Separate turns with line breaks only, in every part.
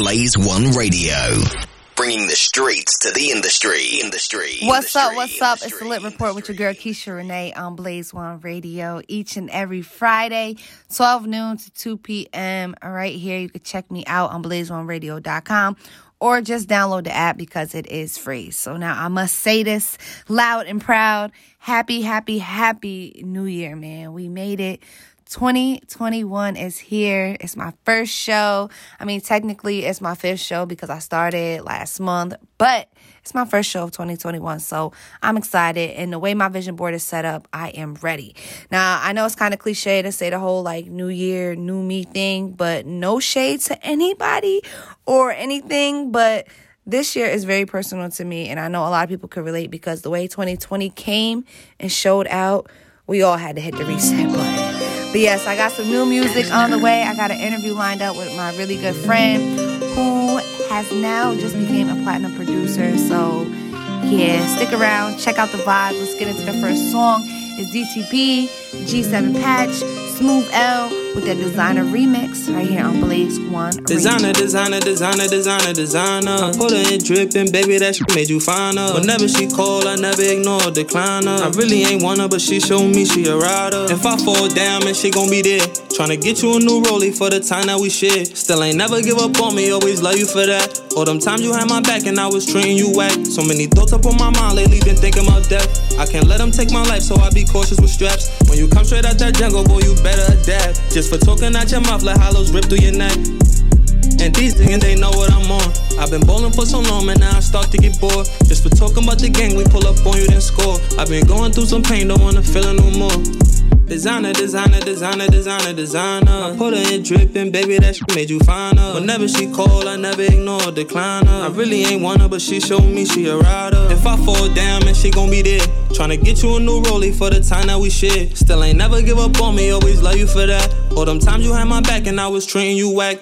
Blaze One Radio. Bringing the streets to the industry. Industry.
What's
industry,
up? What's up? It's the Lit Report with your girl Keisha Renee on Blaze One Radio each and every Friday, 12 noon to 2 p.m. Right here. You can check me out on blazeoneradio.com or just download the app because it is free. So now I must say this loud and proud. Happy, happy, happy New Year, man. We made it. 2021 is here. It's my first show. I mean, technically, it's my fifth show because I started last month, but it's my first show of 2021. So I'm excited. And the way my vision board is set up, I am ready. Now, I know it's kind of cliche to say the whole like new year, new me thing, but no shade to anybody or anything. But this year is very personal to me. And I know a lot of people could relate because the way 2020 came and showed out, we all had to hit the reset button. But yes, I got some new music on the way. I got an interview lined up with my really good friend who has now just became a platinum producer. So yeah, stick around, check out the vibes. Let's get into the first song. It's DTP, G7 Patch, Smooth L with that designer remix right here on Blaze One.
Designer, designer, designer, designer, designer. I put her in dripping, baby, that shit made you find her. Whenever she call, I never ignore, decline her. I really ain't her, but she showed me she a rider. If I fall down, man, she gon' be there. Tryna get you a new rollie for the time that we share. Still ain't never give up on me, always love you for that. All them times you had my back and I was treating you whack. So many thoughts up on my mind lately, been thinking about death. I can't let them take my life, so I be cautious with straps. When you come straight out that jungle, boy, you better adapt. Just for talking out your mouth, like hollows rip through your neck. And these niggas, they know what I'm on. I've been bowling for so long, man, now I start to get bored. Just for talking about the gang, we pull up on you, then score. I've been going through some pain, don't wanna feel it no more. Designer, designer, designer, designer, designer. I put her in dripping, baby, that shit made you find her. Whenever she call, I never ignore, decline her. I really ain't her, but she showed me she a rider. If I fall down, man, she gon' be there. Tryna get you a new rollie for the time that we share. Still ain't never give up on me, always love you for that. All them times you had my back and I was treating you whack.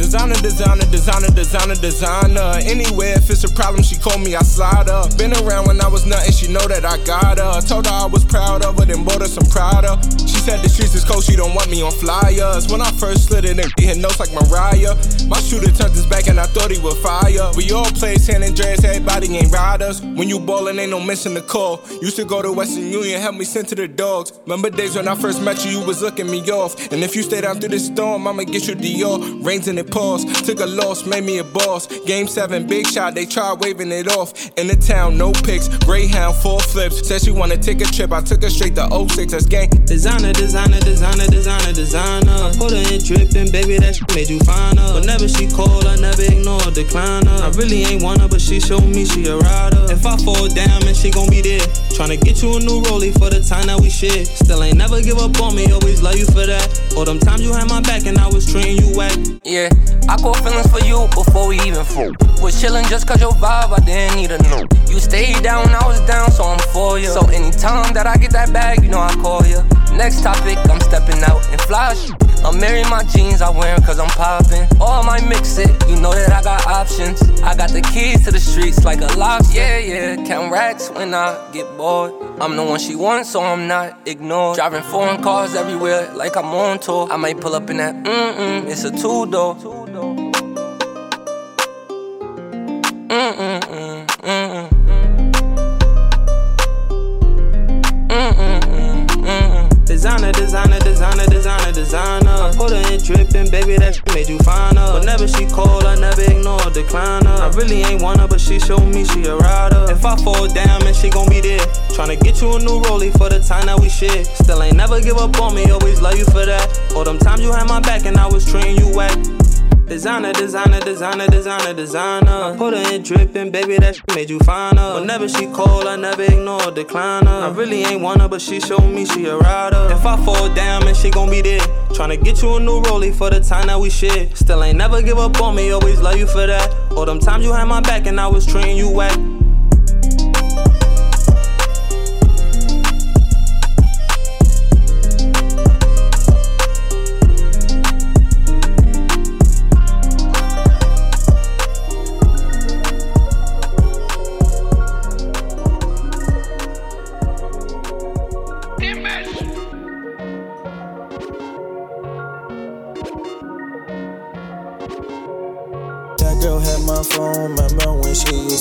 Designer, designer, designer, designer, designer. Anywhere, if it's a problem, she call me, I slide up. Been around when I was nothing, she know that I got her. Told her I was proud of her, then bought her some Prada. She said the streets is cold, she don't want me on flyers. When I first slid it, they hit notes like Mariah. My shooter turned his back and I thought he would fire. We all play San Andreas, everybody ain't riders. When you ballin', ain't no missing the call. Used to go to Western Union, help me send to the dogs. Remember days when I first met you, you was looking me off. And if you stay down through this storm, I'ma get you Dior. Rains in it pause. Took a loss, made me a boss. Game seven, big shot, they tried waving it off. In the town, no pics. Greyhound, four flips. Said she wanna take a trip, I took her straight to 06, that's gang.
Designer, designer, designer, designer, designer. I put her in dripping, baby, that shit made you find her. Whenever she call, I never ignore, decline her. I really ain't want her, but she showed me she a rider. If I fall down, man, she gon' be there. Tryna get you a new rollie for the time that we share. Still ain't never give up on me, always love you for that. All them times you had my back and I was treating you whack.
Yeah, I caught feelings for you before we even flew. Was chillin' just cause your vibe, I didn't need to know. You stayed down when I was down, so I'm for you. So anytime that I get that bag, you know I call you. Next topic, I'm stepping out and flash. I'm marrying my jeans, I wear 'em cause I'm poppin'. All my mix it, you know that I got options. I got the keys to the streets like a lobster. Yeah, yeah, count racks when I get bored. I'm the one she wants, so I'm not ignored. Driving foreign cars everywhere like I'm on tour. I might pull up in that mm-mm, it's a two door.
Decline her. I really ain't her, but she showed me she a rider. If I fall down, man, she gon' be there. Tryna get you a new rollie for the time that we share. Still ain't never give up on me, always love you for that. All them times you had my back and I was treating you whack. Designer, designer, designer, designer, designer. Put her in dripping, baby, that shit made you find her. Whenever she call, I never ignore, decline her. I really ain't her, but she showed me she a rider. If I fall down, man, she gon' be there. Tryna get you a new rollie for the time that we share. Still ain't never give up on me, always love you for that. All them times you had my back and I was treating you whack.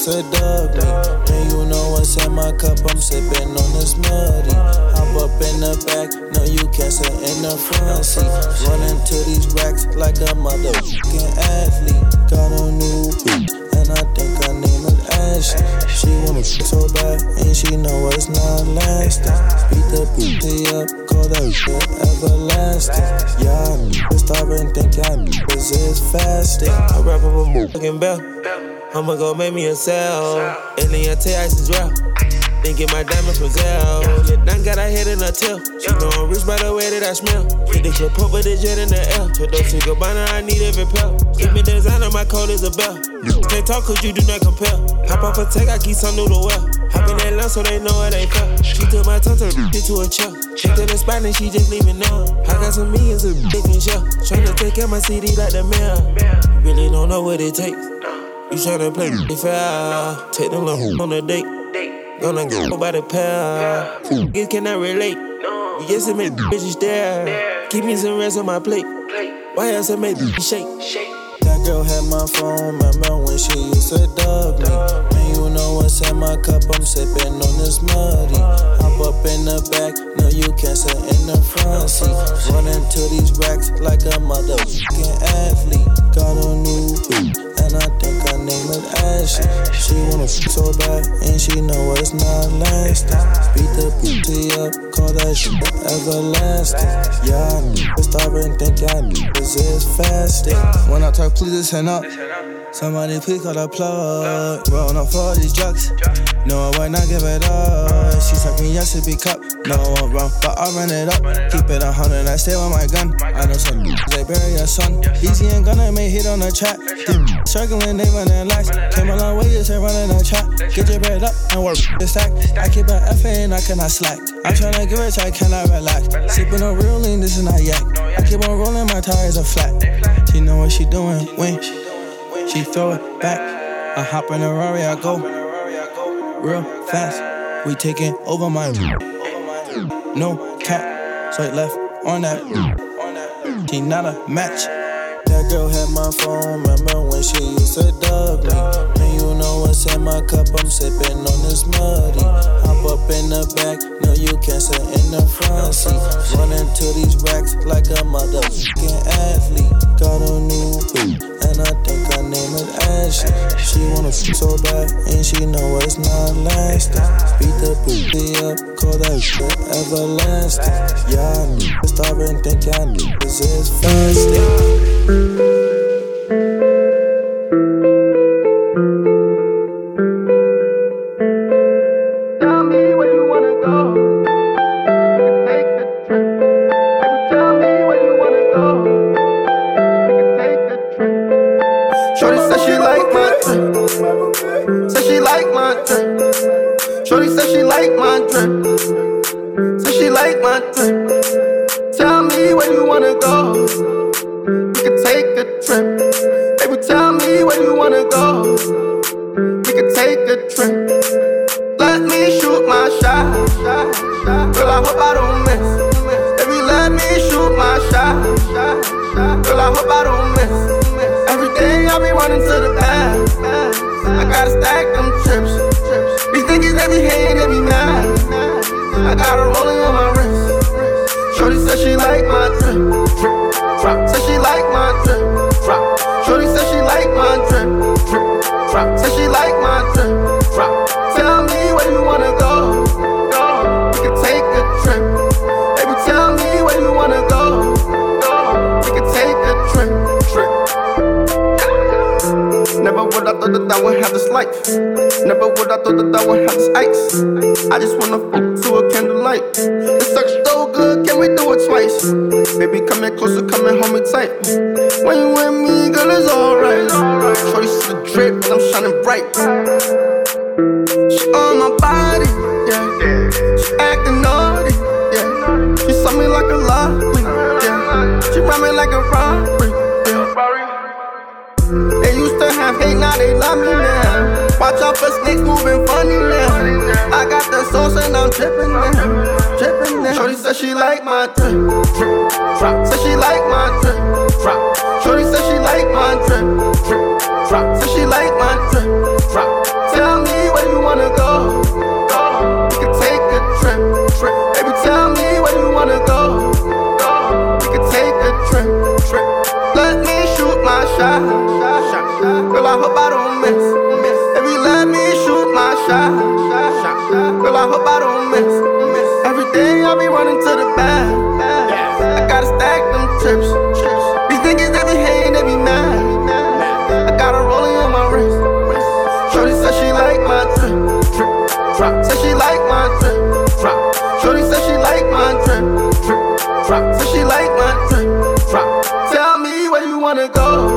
Used dug me? Man, you know what's in my cup, I'm sipping on this muddy. Hop up in the back, no, you can't sit in the front seat. Running to these racks like a motherfucking athlete. Got a new beat, and I think her name is Ashley. She wanna so bad, and she know it's not lasting. Beat the booty up, call that shit everlasting. Y'all niggas starving, think y'all is fasting.
I rap up a fucking bell. I'ma go make me a cell. Alien Tay ice real. Then get my diamonds from Zell. You done got a head in a tail. She know I'm rich by the way that I smell. Predict your pump with the jet in the air. To those two Gabbana, I need every pill. Give me designer, my code is a bell. Can't talk cause you do not compare. Hop off a tech, I keep some noodle well. Hop in that lamp so they know it ain't fair. She took my tongue, turned it to a chair. Checked to the spot and she just leaving now. I got some millions of big and shell. to take care my CD like the. You really don't know what it takes. You tryna play me fair. Take them little on a date. Gonna go by the pair. Niggas cannot relate. You just make bitches stare. Keep me some rest on my plate. Why else I make bitches shake?
That girl had my phone, remember when she used to dug me? You know what's in my cup, I'm sipping on this muddy. Hop up in the back, no, you can't sit in the front seat. Running to these racks like a motherfucking athlete. Got a new beat, and I think her name is Ashley. She wanna f so bad, and she know it's not lasting. Beat the booty up, call that shit everlasting. Y'all niggas starving, think y'all niggas is fasting. When I talk, please listen up. Somebody please call the plug. Rolling up for these drugs. No, I will not give it up. She me yes to be cup. No, I won't run, but I run it up. Keep it a hundred, I stay with my gun. I know some they bury your son. Easy and gonna make hit on the track. Circling, they running lax. Came a long way, ain't running a trap. Get your bread up and work the stack. I keep an FA and I cannot slack. I'm trying to get rich, I cannot relax. Sipping on real lean, this is not yak. I keep on rolling, my tires are flat. She know what she doing when she throw it back. I hop in a Rari, I go real fast. We taking over my no cap. So it left on that. She not a match. That girl had my phone, remember when she used to dug me? Man, you know what's in my cup, I'm sipping on this muddy. Hop up in the back, no, you can't sit in the front seat. Running to these racks like a motherfucking athlete. Got a new beat, and I think her name is Ashley. She wanna f so bad, and she know it's not lasting. Beat the booty up, call that shit everlasting. Y'all niggas starving, think y'all niggas is fasting.
The past. I got a stack have this life. Never would I thought that I would have this ice. I just wanna fuck to a candlelight. It sucks so good, can we do it twice? Baby, coming closer, coming and hold me tight. When you with me, girl, it's alright. Shorty see the drip, I'm shining bright. they love me now. Watch out for snakes moving funny now. I got the sauce and I'm tripping now. Tripping now. Shorty said she like my trip, trip, Drop. Said she like my trip, Drop. Shorty said she like my trip, trip, Drop. Said she like my trip, Drop. Tell me where you wanna go. Go. We can take a trip. Trip. Baby, tell me where you wanna go. Go. We can take a trip. Trip. Let me shoot my shot. I hope I don't miss. If you let me shoot my shot. Girl, I hope I don't miss. Every day I be running to the bag. I gotta stack them trips. These niggas they be hating, they be mad. I got a rolling on my wrist. Shorty said she like my drip, drip, drop. Said she like my drip, drop. Shorty said she like my drip, drip, drop. Said she like my drip, drop. Tell me where you wanna go.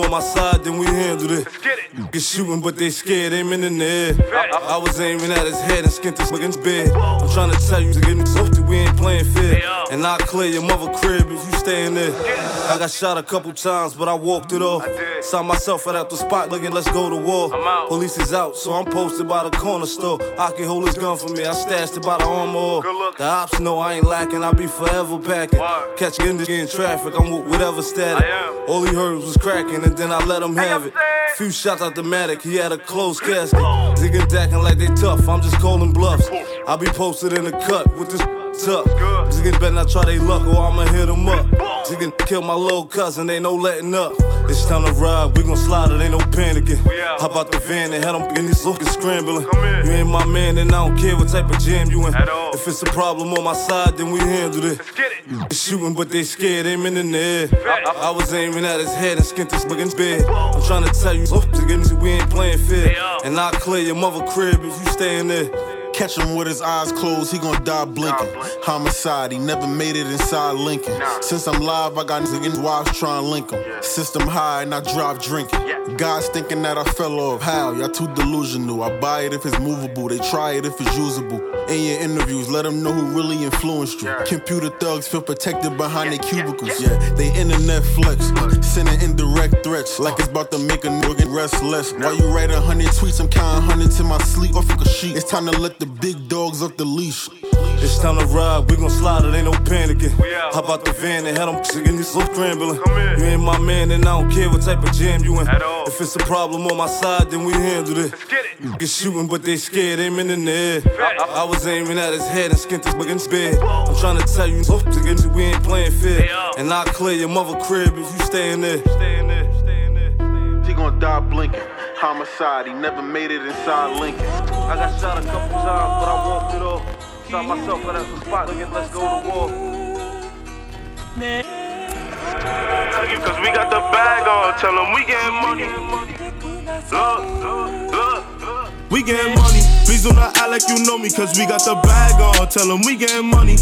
It's a shooting, but they scared, aiming in the air. I, I was aiming at his head and skint this nigga's bed. I'm trying to tell you to get me soft, we ain't playing fair. And I'll clear your mother crib if you stay in there. I got shot a couple times, but I walked it off. Saw myself right out the spot, looking, let's go to war. Police is out, so I'm posted by the corner store. I can hold his gun for me, I stashed it by the armor. The ops know I ain't lacking, I be forever packing. Catch in in traffic, I'm with whatever static. All he heard was cracking, and then I let him have it. Few shots out the Matic, he had a closed casket. Zigging dacking like they tough, I'm just calling bluffs. I'll be posted in the cut with this tuck. Zigging better not try they luck or I'ma hit them up. Zigging kill my little cousin, ain't no letting up. It's time to ride, we gon' slide it, ain't no panicking. How about the van and had them in this looking scrambling? You ain't my man, and I don't care what type of jam you in. If it's a problem on my side, then we handle it. They shooting, but they scared, aiming in the air. I, I was aiming at his head and skint this looking bed. I'm trying to tell you, we ain't playing fair. And I'll clear your mother crib if you stay in there.
Catch him with his eyes closed, he gon' die blinking. Homicide, he never made it inside Lincoln. Since I'm live, I got niggas wives trying to link him. System high and I drive drinking. Guys thinking that I fell off. How? Y'all too delusional. I buy it if it's movable, they try it if it's usable. In your interviews, let them know who really influenced you. Computer thugs feel protected behind their cubicles. Yeah, they internet flex, sending indirect threats like it's about to make a nigga restless. While you write a hundred tweets, I'm counting hundreds in my sleep off of a sheet. It's time to let the big dogs off the leash.
It's time to ride, we gon' slide it, ain't no panicking. How about the van and had them in this little scrambling? You ain't my man, and I don't care what type of jam you in. If it's a problem on my side, then we handle it. You get shooting, but they scared, aiming in the air. I, I was aiming at his head and skint this nigga's bed. I'm trying to tell you, oh, nigga, we ain't playing fair. And I'll clear your mother crib if you stay in there.
He gon' die blinking. Homicide, he never made it inside Lincoln.
I got shot a couple times, but I it off. Saw myself at the spot, looking, let's go to war.
Cause we got the bag on, tell them we getting money. Look, look, look.
We getting money. Please do not act like you know me, cause we got the bag on. Tell them we getting money.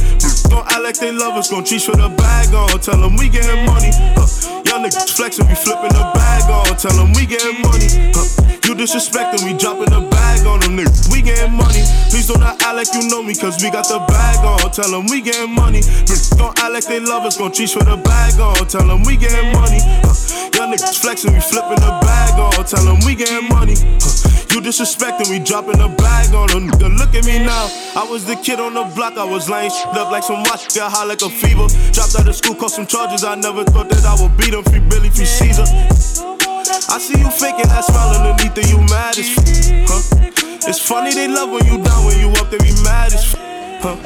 Don't act like they love us, gon' cheat uh, for the bag on. Tell them we getting money. Huh. Young niggas flexing, we flipping the bag on. Tell them we getting money. Huh. You disrespecting, we dropping the bag on them niggas. We getting money. Please don't act like you know me, cause we got the bag on. Tell them we getting money. Don't act like they love us, gon' cheat for the bag on. Tell them we getting money. Huh. Young niggas flexing, we flipping the bag on. Tell them we getting money. Huh. You disrespecting, we dropping the bag on. Nigga, Look at me now. I was the kid on the block, I was laying shit up like some watch, got high like a fever. Dropped out of school, caught some charges. I never thought that I would beat them. Free Billy, free Caesar. I see you faking that smile underneath it, you mad as f- huh? It's funny they love when you down, when you up, they be mad as f- huh?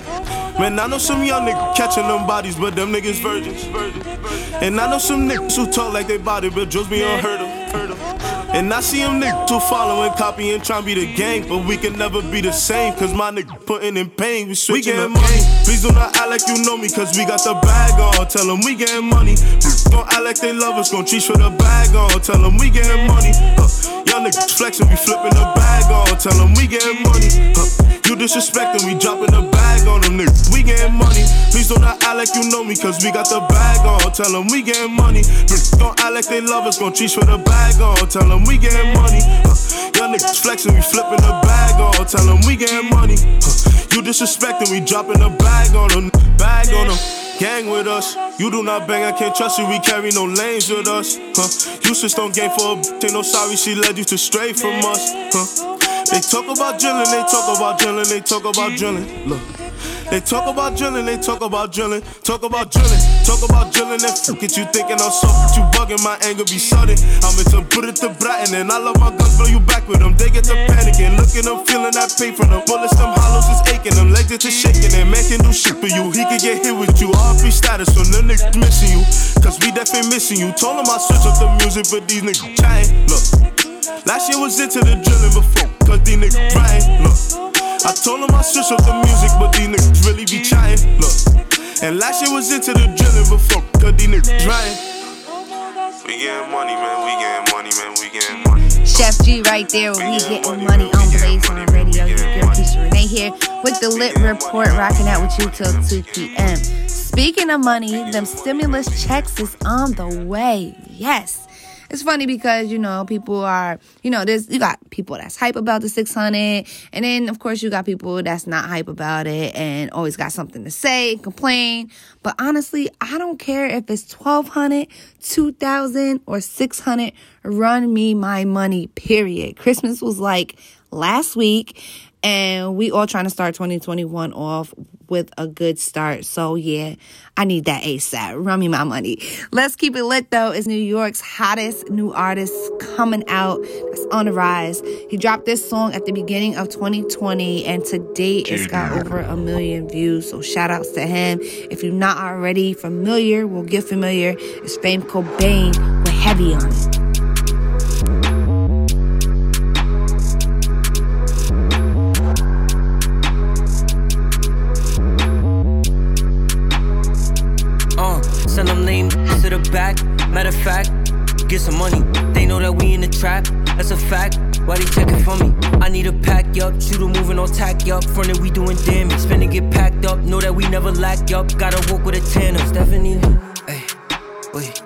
Man, I know some young niggas catching them bodies, but them niggas virgins. And I know some niggas who talk like they body, but just be unheard of. And I see them niggas who following, copying, trying to be the gang, but we can never be the same, cause my nigga putting in pain, we switching we getting money. Please do not act like you know me, cause we got the bag on. Tell them we getting money. Don't act like they love us, gon' cheat for the bag on. Tell them we getting money. Huh. Young niggas flexing, we flipping the bag on. Tell them we getting money. Huh. You disrespecting, we dropping the bag on them niggas. We getting money. Please do not act like you know me, cause we got the bag on. Tell them we getting money. Don't act like they love us, gon' treat for the bag on. Tell them we getting money. Uh, young niggas flexing, we flipping the bag on. Tell them we getting money. Uh, you disrespecting, we dropping the bag on them. Bag on them. Gang with us. You do not bang, I can't trust you. We carry no lanes with us. Huh? You just don't game for a bitch. Ain't no sorry, she led you to stray from us. Huh? They talk about drilling, they talk about drilling, they talk about drilling. Look. They talk about drilling, they talk about drilling, talk about drilling, talk about drilling. And fuck it, you thinking I'm soft, but you bugging, my anger be sudden. I'm into put it to Bratton, and I love my guns, blow you back with them. They get to panicking, looking, I'm feeling that pain from them. Bullets, them hollows is aching, them legs are shaking, and man can do shit for you. He can get hit with you, RP status, so none niggas missing you. Cause we definitely missing you. Told them I switch up the music, but these niggas trying. Look, last year was into the drilling before, cause these niggas trying. Look. I told him I switch up the music, but these niggas really be trying. Look, and last year was into the drilling before, cause these niggas trying.
We getting money, man. We getting money, man. We getting money.
Sheff G right there. We getting money on Blaze One Radio. Your girl Keisha Renee here with the Lit Report, rocking out with you till 2 p.m. Speaking of money, them stimulus checks is on the way. Yes it's funny because you know people are you know there's you got people that's hype about the 600 and then of course you got people that's not hype about it and always got something to say complain. But honestly i don't care if it's 1200 2000 or 600 run me my money period. Christmas was like last week and we all trying to start 2021 off with a good start. So yeah, I need that ASAP. Run me my money. Let's keep it lit though. Is New York's hottest new artist coming out. That's on the rise. He dropped this song at the beginning of 2020, and to date it's got over a million views. So shout outs to him. If you're not already familiar, we'll get familiar. It's Fame Cobain with Heavy on it.
Matter of fact, get some money. They know that we in the trap, that's a fact. Why they checking for me? I need a pack up, shooter moving on tack up. Front we doing damage, spinning get packed up. Know that we never lack up. Gotta walk with a tanner. Stephanie, hey, wait,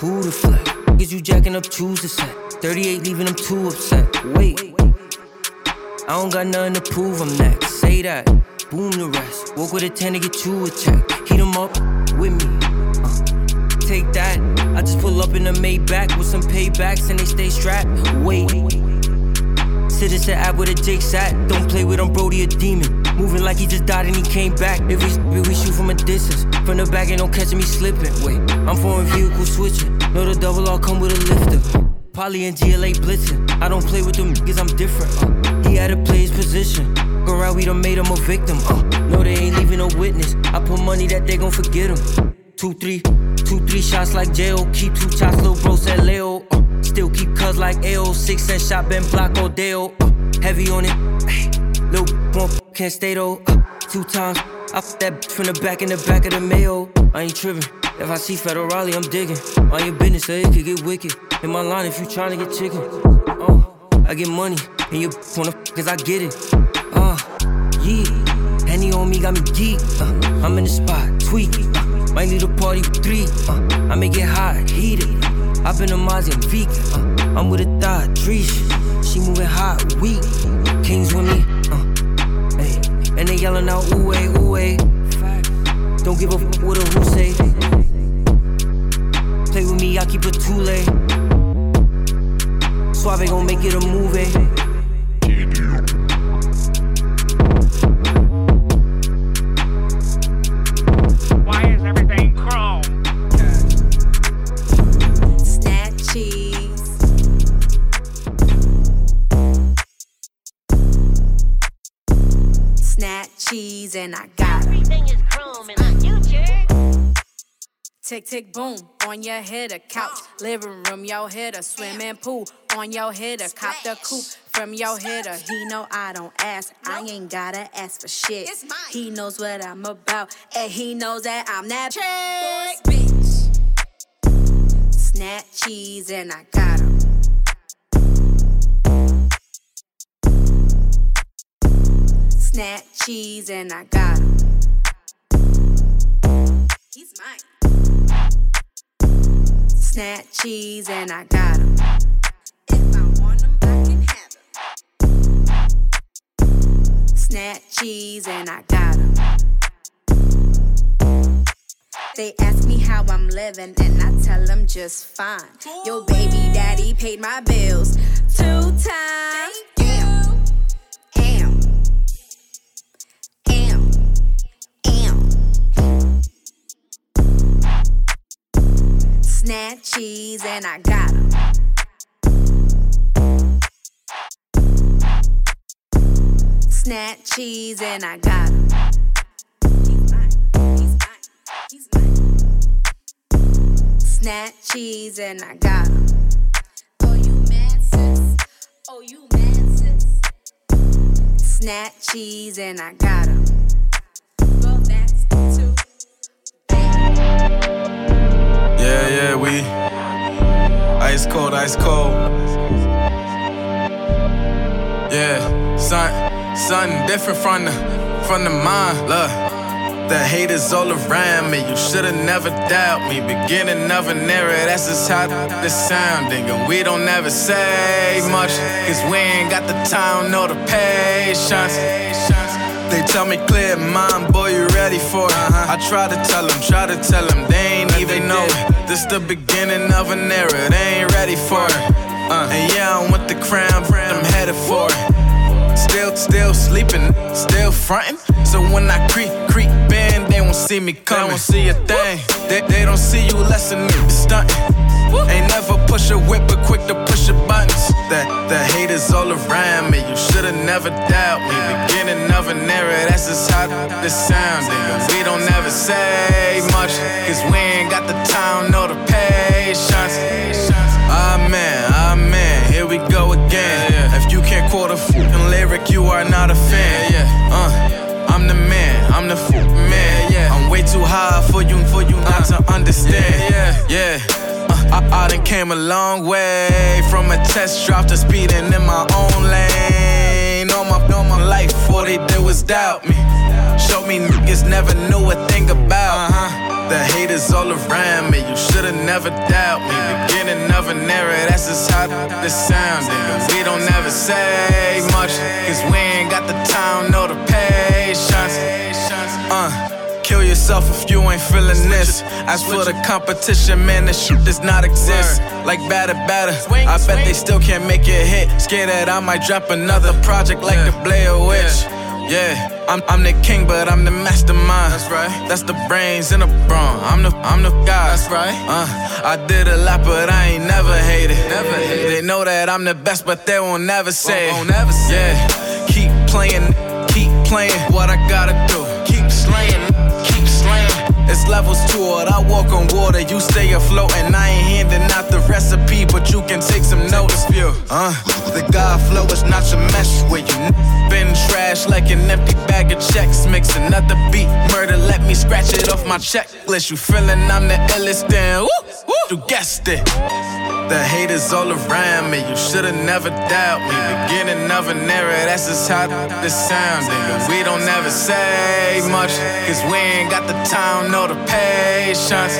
who the fuck? Get you jacking up, choose the set. 38 leaving them too upset. Wait, I don't got nothing to prove, I'm next. Say that, boom the rest. Walk with a 10 to get you a check. Heat them up with me take that. I just pull up in a Maybach with some paybacks and they stay strapped. Wait. Citizen app with a Jake sat. Don't play with him, Brody a demon. Moving like he just died and he came back. If we, we shoot from a distance, from the back ain't no catching me slipping. Wait, I'm foreign vehicle switching. Know the double all come with a lifter. Polly and GLA blitzing. I don't play with them because I'm different. Uh. He had to play his position. Go we done made him a victim. Uh. No, they ain't leaving no witness. I put money that they gon' forget him. Two, three, two, three shots like jail. Keep two shots, little bro said Leo. Uh, still keep cuz like AO. Six cent shot, been block all day. Uh, heavy on it. Ay, little can't stay though. Uh, two times. I put that from the back in the back of the mail. I ain't tripping. If I see federally, I'm digging. On your business, so it could get wicked. In my line, if you trying to get chicken. Uh, I get money, and you wanna f- cause I get it. Uh, yeah. Henny on me got me geek. Uh, I'm in the spot, tweak. Might need a party with three. Uh, I make it hot, heated. I've been a Mozzie, I'm. Uh, I'm with a thought, Trish. She moving hot, weak. Kings with me. Uh. And they yelling out, ooh, ay, ooh, ay. Don't give a f what a who say. Play with me, I keep it too late. Suave gon' make it a movie.
Cheese and I got Everything is chrome in the future. Tick, tick, boom, on your head, a couch. Uh. Living room, your head, a swimming pool. On your head, a cop the coupe. From your head, a he know I don't ask. I ain't gotta ask for shit. He knows what I'm about, and he knows that I'm that chick. Bitch. Snap cheese, and I got him. Snap cheese and I got 'em. Snap cheese and I got 'em. If I want 'em, I can have. Snap cheese and I got. They ask me how I'm living, and I tell them just fine. Your baby daddy paid my bills two times. Snap cheese, and I got 'em. Snap cheese, and I got 'em. Snap cheese and I got 'em. Oh, you mad, sis? Oh, you mad, sis? Snap cheese and I got 'em. Well, that's too
Yeah, yeah, we ice cold, ice cold. Yeah, son, something different from the from the mind. Look, the haters all around me. You shoulda never doubt me. Beginning of an era, that's just how this sounding. And we don't ever say much, cause we ain't got the time nor the patience. They tell me clear mind, boy, you ready for it? I try to tell them, try to tell them, they even know it. This the beginning of an era, they ain't ready for it. Uh, and yeah, I want the crown, I'm headed for it. Still, still sleeping, still frontin'. So when I creep, creep in, they won't see me coming. They won't see a thing. They, they don't see you less than me. stuntin'. Ain't never push a whip, but quick to push the buttons. That the haters all around me. You shoulda never doubt me. Beginning of an era, that's just how this sounding. We don't ever say much, cause we ain't got the time nor the patience. Amen, amen. Here we go again. If you can't quote a fucking lyric, you are not a fan. Uh, I'm the man, I'm the f- man. Yeah, I'm way too high for you, for you not to understand. Yeah, yeah. I, I done came a long way from a test drop to speeding in my own lane. All my, all my life, all they did was doubt me. Showed me niggas never knew a thing about uh-huh. The haters all around me, you shoulda never doubt me. Beginning of an era, that's just how this sounding. We don't ever say much, cause we ain't got the time nor the patience. Uh. Kill yourself if you ain't feeling this. As for the competition, man, this shit does not exist. Like batter, batter. I bet they still can't make it hit. Scared that I might drop another project like the Blair Witch. Yeah, I'm, I'm the king, but I'm the mastermind. That's right. That's the brains in the brawn. I'm the I'm the guy. That's right. Uh, I did a lot, but I ain't never hated. Never hated. They know that I'm the best, but they won't never say. Won't, won't never say. Yeah, keep playing, keep playing. What I gotta do, levels to it. I walk on water, you stay afloat, and I ain't handing out the recipe, but you can take some notice. View. Uh, the God flow is not your mess with you. Been trash like an empty bag of checks. Mix another beat, murder. Let me scratch it off my checklist. You feeling I'm the illest? Then woo, woo, you guessed it. The haters all around me, you shoulda never doubt me. Beginning of an era, that's just how this. And we don't ever say much, cause we ain't got the time nor the patience.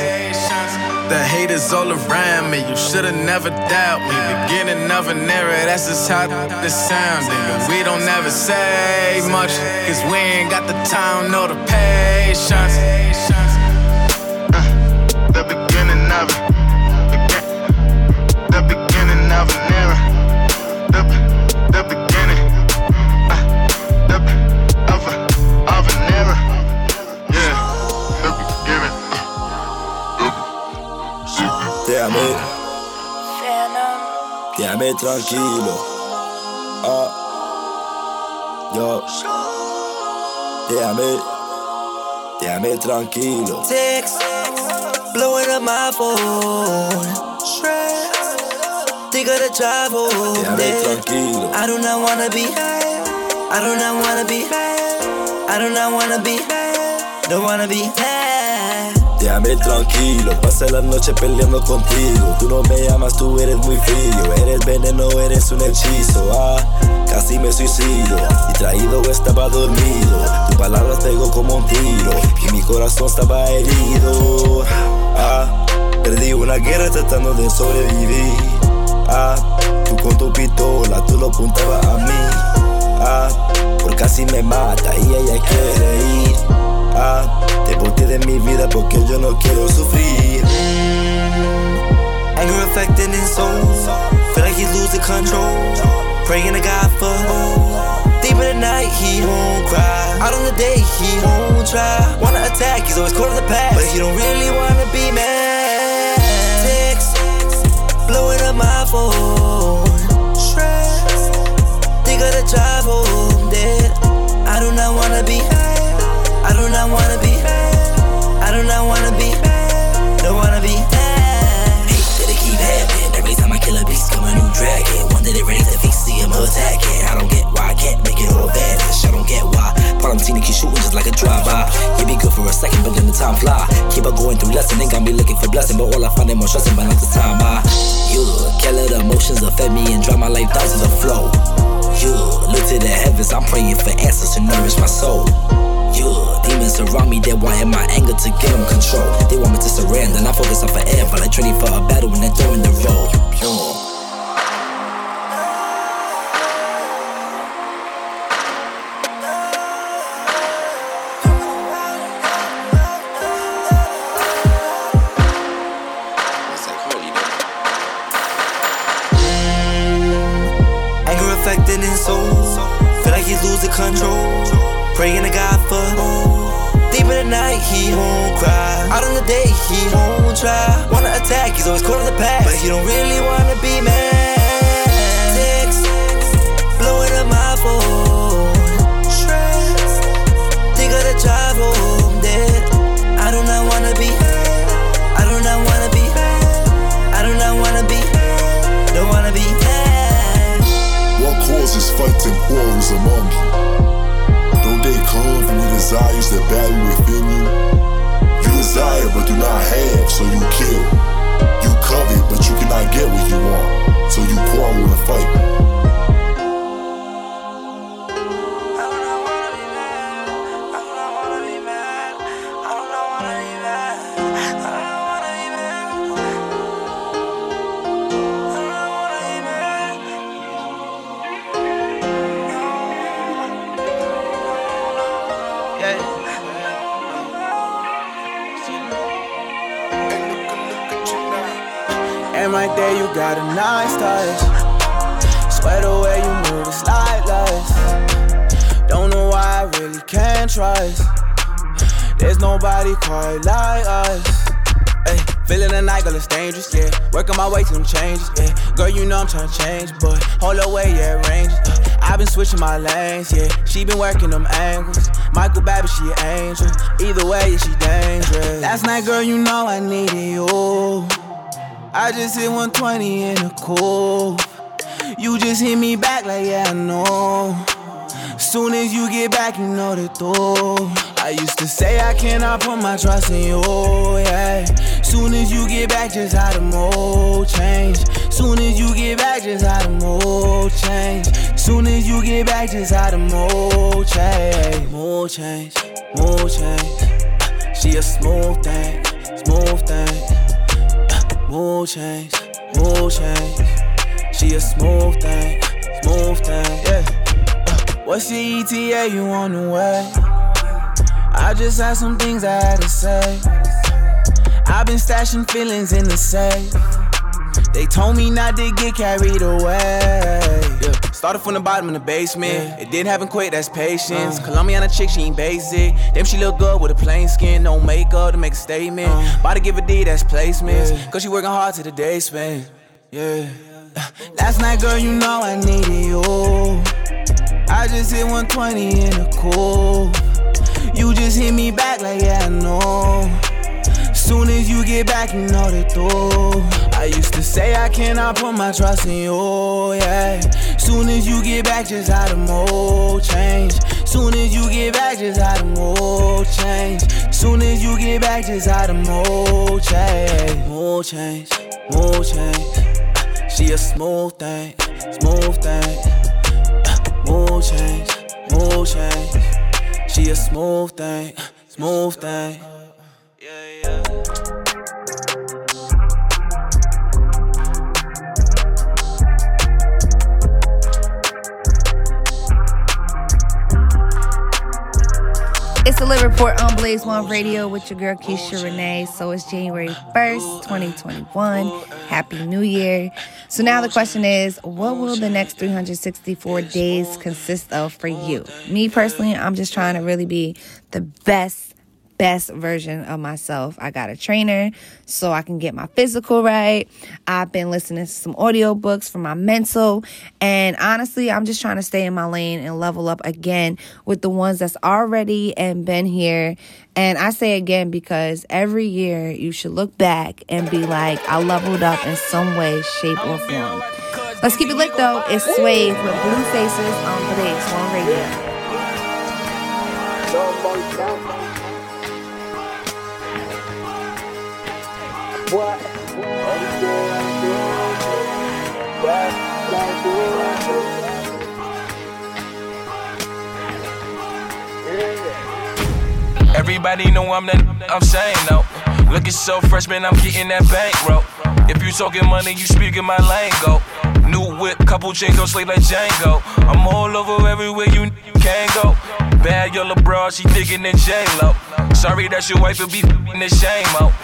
The haters all around me, you shoulda never doubt me. Beginning of an era, that's just how this. And we don't ever say much, cause we ain't got the time nor the patience.
Déjame, déjame tranquilo. Ah, yo, déjame, déjame tranquilo.
Text, blowing up my phone. Stress, think of the home.
Déjame tranquilo.
I do not wanna be. high. I do not wanna be. high. I do not wanna be. Don't wanna be. bad.
Déjame tranquilo, pasé la noche peleando contigo. Tú no me llamas, tú eres muy frío. Eres veneno, eres un hechizo. Ah, casi me suicido. Y traído estaba dormido. Tu palabras pegó como un tiro. Y mi corazón estaba herido. Ah, perdí una guerra tratando de sobrevivir. Ah, tú con tu pistola, tú lo apuntabas a mí. Ah, por casi me mata y ella quiere ir. Ah, te boté de mi vida porque yo no quiero sufrir.
Anger affecting his soul. Feel like he's losing control. Praying to God for hope. Deep in the night, he won't cry. Out on the day, he won't try. Wanna attack, he's always caught in the past. But he don't really wanna be mad. Text, blowing up my phone. Stress, think of the drive home dead. I do not wanna be. I do not wanna be. I do not wanna be. Don't wanna be.
Hate that it keep happening. Every time I kill a beast, come a new dragon. One that they ready to face, see him attacking. I don't get why I can't make it all vanish. I don't get why. Valentino keep shooting just like a drive-by. You be good for a second, but then the time fly. Keep on going through lesson, ain't got me looking for blessing, but all I find is more stressing. But not the time I, you can't let emotions affect me and drive my life down to the flow. You look to the heavens, I'm praying for answers to nourish my soul. You demons surround me, they're wanting my anger to get them control. They want me to surrender, and I focus on forever, like training for a battle when they're throwing the roll. Yo.
She been working them angles. Michael Babbitt, she an angel. Either way, yeah, she dangerous. Last night, girl, you know I needed you. I just hit 120 in the cool. You just hit me back like, yeah, I know. Soon as you get back, you know the door. I used to say I cannot put my trust in you, yeah. Soon as you get back, just how the mode change. Soon as you get back, just how the mode change. Soon as you get back, just how the mode change. Mode change, mode change. She a smooth thing, smooth thing. Mood change, mood change. She a smooth thing, smooth thing, yeah. Uh, what's your ETA? You on the way? I just had some things I had to say. I've been stashing feelings in the safe. They told me not to get carried away. Yeah. Started from the bottom in the basement. It didn't happen quick, that's patience. Uh. Colombiana chick, she ain't basic. Damn, she look good with a plain skin. No makeup to make a statement. Uh. About to give a D, that's placements. Cause she working hard to the day spent. Yeah. Last night, girl, you know I needed you. I just hit 120 in the cool. You just hit me back like, yeah, I know. Soon as you get back, you know the door. I used to say I cannot put my trust in you, yeah. Soon as you get back, just how the mode change. Soon as you get back, just how the mode change.
Soon as you get back, just out of mood change, mood change, mood change. She a smooth thing, smooth thing. Mood change, mood change. She a smooth thing, smooth thing.
It's the Lit Report on Blaze One Radio with your girl Keisha Renee. So it's January 1st, 2021. Happy New Year. So now the question is what will the next 364 days consist of for you? Me personally, I'm just trying to really be the best best version of myself. I got a trainer so I can get my physical right. I've been listening to some audiobooks for my mental. And honestly, I'm just trying to stay in my lane and level up again with the ones that's already and been here. And I say again because every year you should look back and be like, I leveled up in some way, shape, or form. Let's keep it lit though. It's Swave with Blue Faces on Blaze One Radio.
What?
Everybody know I'm that I'm saying no. Looking so fresh, man, I'm getting that bankroll. If you talking money, you speaking my lingo. New whip, couple gon' slay like Django. I'm all over everywhere you can go. Bad yellow bra, she digging in J-Lo. Sorry that your wife will be f***ing the shame out.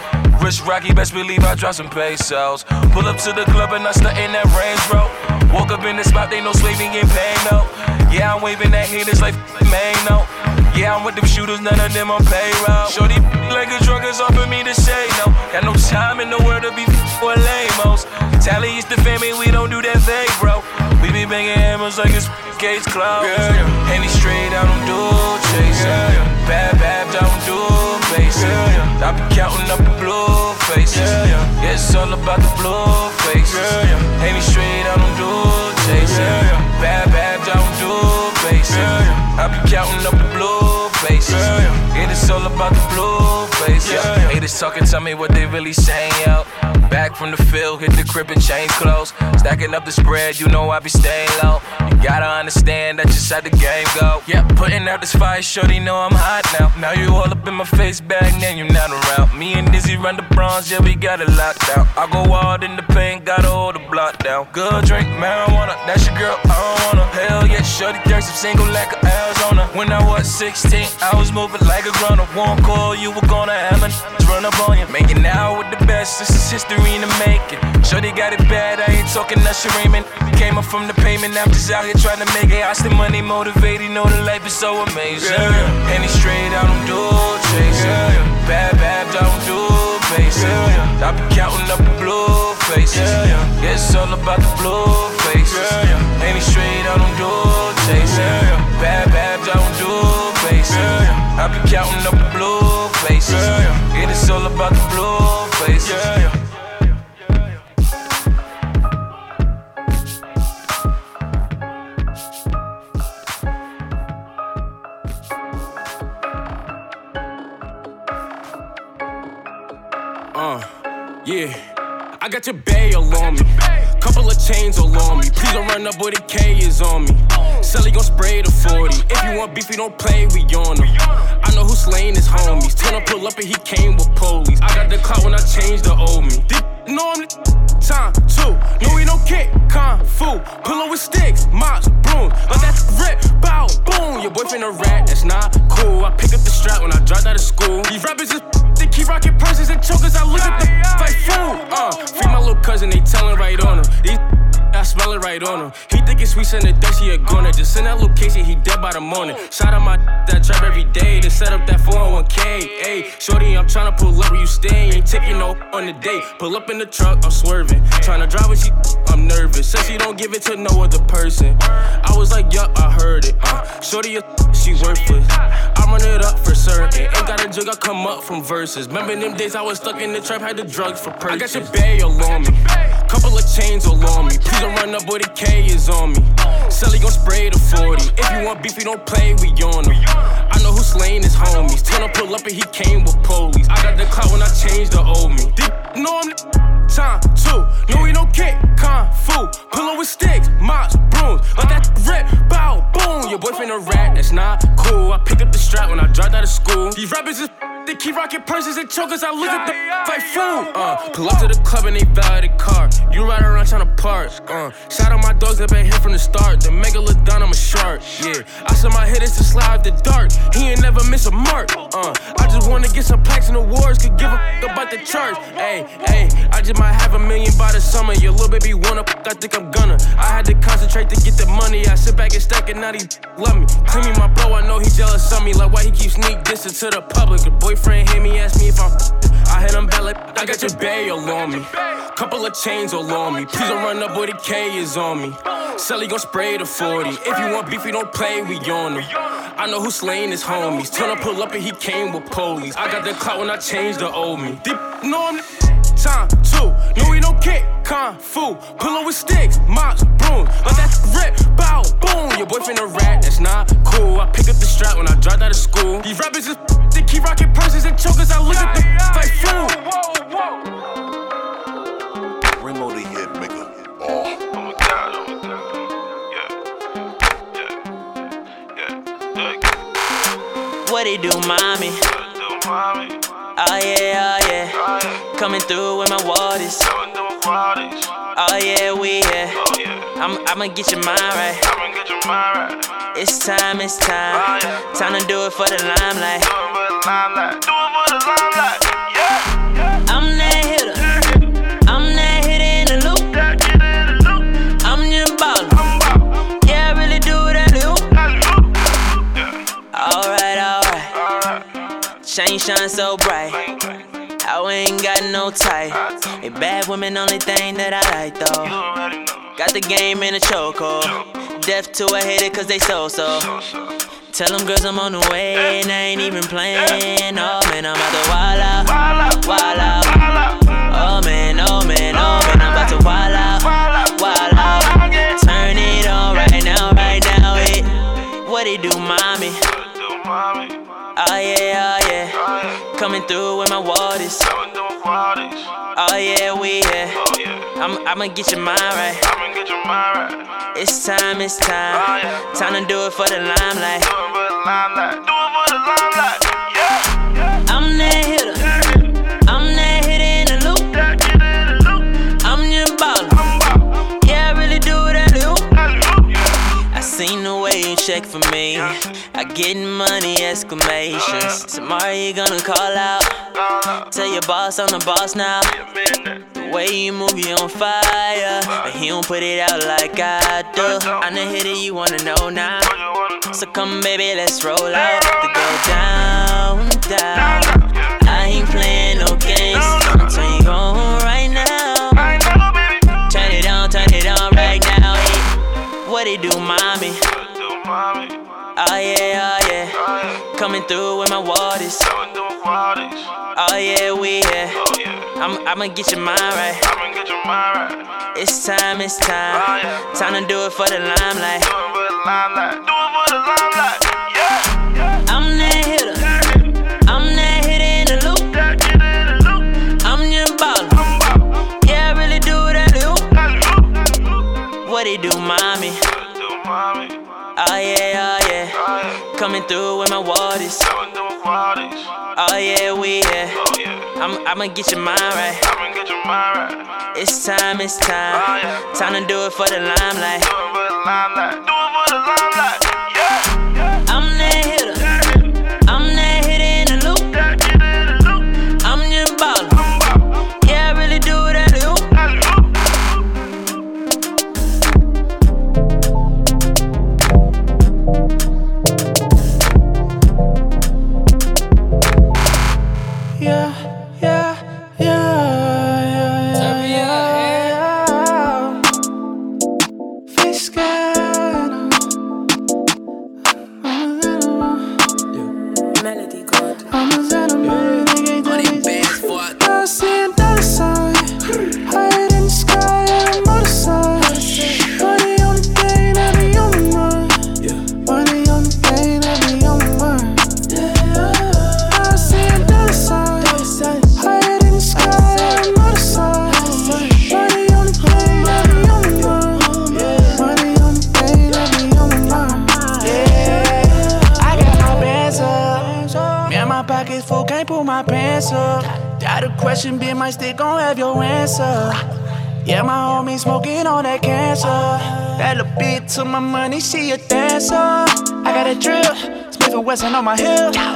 Wrist rocky, best believe I drop some pesos. Pull up to the club and I start in that Range Road. Walk up in the spot, they know slaving in pain, no. Yeah, I'm waving at haters like man, no. Yeah, I'm with them shooters, none of them on payroll. Shorty like a drug is offering me to say no. Got no time in the world to be for lamos. Tally is the family, we don't do that thing, bro. We be banging hammers like it's gates closed. Yeah. Henny straight, I don't do chasing. Yeah. Bad, bad, I don't do basic. Yeah. I be counting up the blue faces. Yeah, it's all about the blue faces. Yeah. Henny straight, I don't do chasing. Bad, bad, I don't do yeah. I be counting up the blue faces. Yeah, yeah. It is all about the blue faces. Haters talking, tell me what they really saying, yo. Back from the field, hit the crib and change clothes. Stacking up the spread, you know I be staying low. You gotta understand that just how the game go. Yeah, putting out this fire, shorty know I'm hot now. Now you all up in my face, back then you not around. Me and Dizzy run the bronze, yeah we got it locked down. I go hard in the paint, gotta hold the block down. Good drink, marijuana, that's your girl, I don't wanna. Hell yeah, shorty thirsty, single like a Arizona. When I was 16, I was moving like a grown up. Won't call you, were gonna have a run up on you. Making out with the best, this is history in the making. Shorty got it bad, I ain't talking Usher Raymond. Came up from the payment, I'm just out here trying to make it. I still money motivated, know the life is so amazing. Yeah. Penny straight, I don't do chasing. Yeah. Bad, bad, I don't do basic. Yeah. I be counting up the blue faces. Yeah, it's all about the blue faces. Yeah. Penny straight, I don't do chasing. Yeah. Bad, bad, I don't do yeah. I be counting up the blue faces. Yeah. It is all about the blue faces. Yeah, yeah.
Uh, yeah. I got your bail on me. Couple of chains all on me. Please don't run up where the K is on me. Sally gon' spray the 40. If you want beef, we don't play, we on them. I know who's slaying his homies. Tell him pull up and he came with police. I got the clout when I changed the old me. Know I'm the time two. No, we don't kick, kung fu. Pull up with sticks, mops, brooms. But that's rip, bow, boom. Your boyfriend a rat, that's not cool. I pick up the strap when I dropped out of school. These rappers is they keep rocking purses and chokers. I look at them like food. Uh, free my little cousin, they tellin' right on him. These I smell it right on him. He think it's sweet, send a dusty a gunner. Just send that location, he dead by the morning. Shout out my that trap every day to set up that 401k. Hey, shorty, I'm tryna pull up where you stay. Ain't taking no on the date. Pull up in the truck, I'm swerving. Tryna drive when she, I'm nervous. Says she don't give it to no other person. I was like, yup, I heard it. Uh, shorty, she worthless. I run it up for certain. Ain't got a jug, I come up from verses. Remember them days I was stuck in the trap, had the drugs for purchase. I got your bail on me. Couple of chains all on me. Please don't run up where the K is on me. Sally gon' spray the 40. If you want beef, we don't play, we on him. I know who's slaying his homies. Turn up, pull up, and he came with police. I got the clout when I changed the old me. They know I'm the time two. No, we don't kick, kung fu. Pillow with sticks, mops, brooms. Let that rip, bow, boom. Your boyfriend a rat, that's not cool. I pick up the strap when I dropped out of school. These rappers is they keep rocking purses and chokers. I look at them like food. Uh, pull up to the club and they valid the car. You ride around trying to park. Uh, shout out my dogs that been here from the start. The mega look done, I'm a shark. Yeah, I said my hitters to slide the dark. He ain't never miss a mark. Uh, I just wanna get some plaques and awards. Could give a f- about the church. Hey, hey, I just might have a million by the summer. Your little baby wanna I think I'm gonna. I had to concentrate to get the money. I sit back and stack and now he love me. Clean me my blow, I know he jealous of me. Like why he keep sneak dissing to the public. The boyfriend hit me, ask me if I'm. I hit him back like I got your bail on me. Couple of chains all on me. Please don't run up, boy, the K is on me. Sally gon' spray the 40. If you want beef, we don't play, we on him. I know who's slaying his homies. Turn up, pull up, and he came with police. I got the clout when I changed the old me. Deep, know I'm time two. No, we don't kick, kung fu. Pillow with sticks, mops, brooms. Let that rip, bow, boom. Your boyfriend a rat, that's not cool. I pick up the strap when I dropped out of school. These rappers is they keep rocking purses and chokers. I look at them like food.
Remo the hit maker.
What it do, mommy? Oh yeah, oh yeah. Coming through with my waters. Oh yeah, we here. I'm, I'ma get your mind right. It's time, it's time. Time to do it for the limelight. Chain shine so bright. I ain't got no type. A bad woman, only thing that I like though. Got the game in a chokehold. Deaf to a hater cause they so so. Tell them girls I'm on the way and I ain't even playing. Oh man, I'm about to wild out. Wild out. Oh man, oh man, oh man, I'm about to wild out. Wild out. Turn it on right now, right now. It. What it do, mommy? Oh yeah, oh yeah. Coming through with my waters. Oh yeah, we here. Oh, I'm, I'ma get your mind right. It's time, it's time. Oh, time to do it for the limelight. Do it for the limelight. Do it for I'm that check for me. I get money exclamations. Tomorrow you gonna call out. Tell your boss I'm the boss now. The way you move, you on fire. But he don't put it out like I do. I'm the hitter you wanna know now. So come, baby, let's roll out. To go down, down. I ain't playing no games. I'ma you on right now. Turn it on, turn it on right now. Hey, what it do, mommy? Oh yeah, oh yeah. Coming through with my waters. Oh yeah, we here. I'm, I'ma get your mind right. It's time, it's time. Time to do it for the limelight. Yeah yeah I'm that hitter. I'm that hitter in the loop. I'm your baller. Yeah, I really do that loop. What it do, mommy? Coming through with my waters. Oh yeah, we here. I'm, I'ma get your mind right. It's time, it's time. Time to do it for the limelight. I'm
she a dancer. I got a drill, Smith and Wesson on my hip.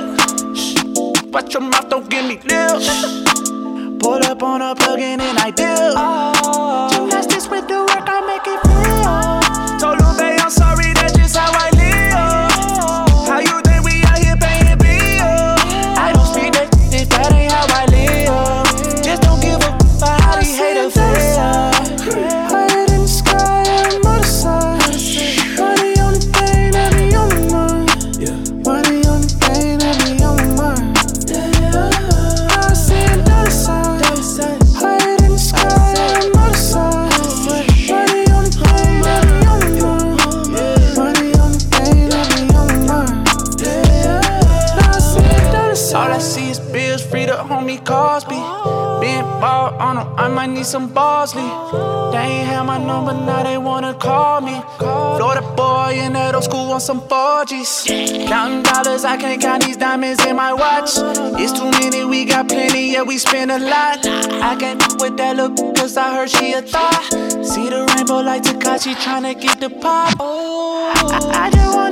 On some 4Gs. Counting dollars, I can't count these diamonds in my watch. It's too many, we got plenty, yeah, we spend a lot. I can't f- with that look, cause I heard she a thought. See the rainbow like Takashi tryna get the pop. I, I, I just wanna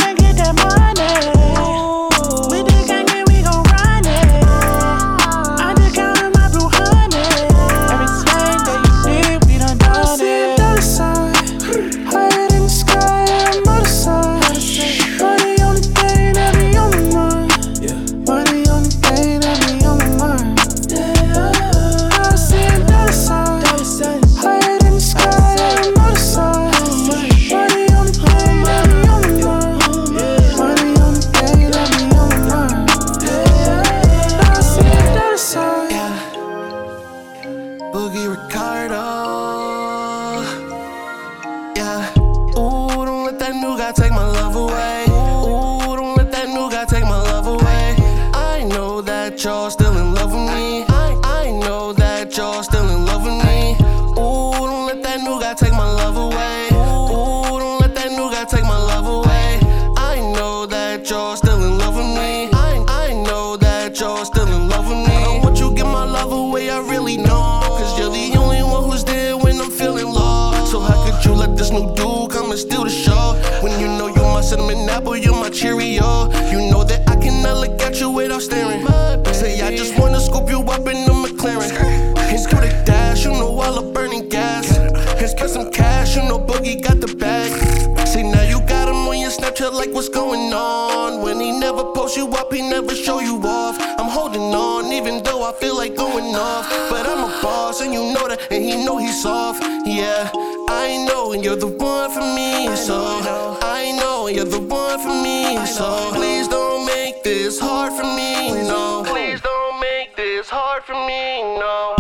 cinnamon apple, you're my Cheerio. You know that I cannot look at you without staring. Say I just wanna scoop you up in the McLaren. And screw the dash, you know all the burning gas. And spend some cash, you know Boogie got the bag. Say now you got him on your Snapchat like what's going on. When he never post you up, he never show you off. I'm holding on, even though I feel like going off. But I'm a boss, and you know that, and he know he's soft. Yeah, I know, you're the one for me. So I know, you're the one for me. So please don't make this hard for me. No, please don't make this hard for me. No.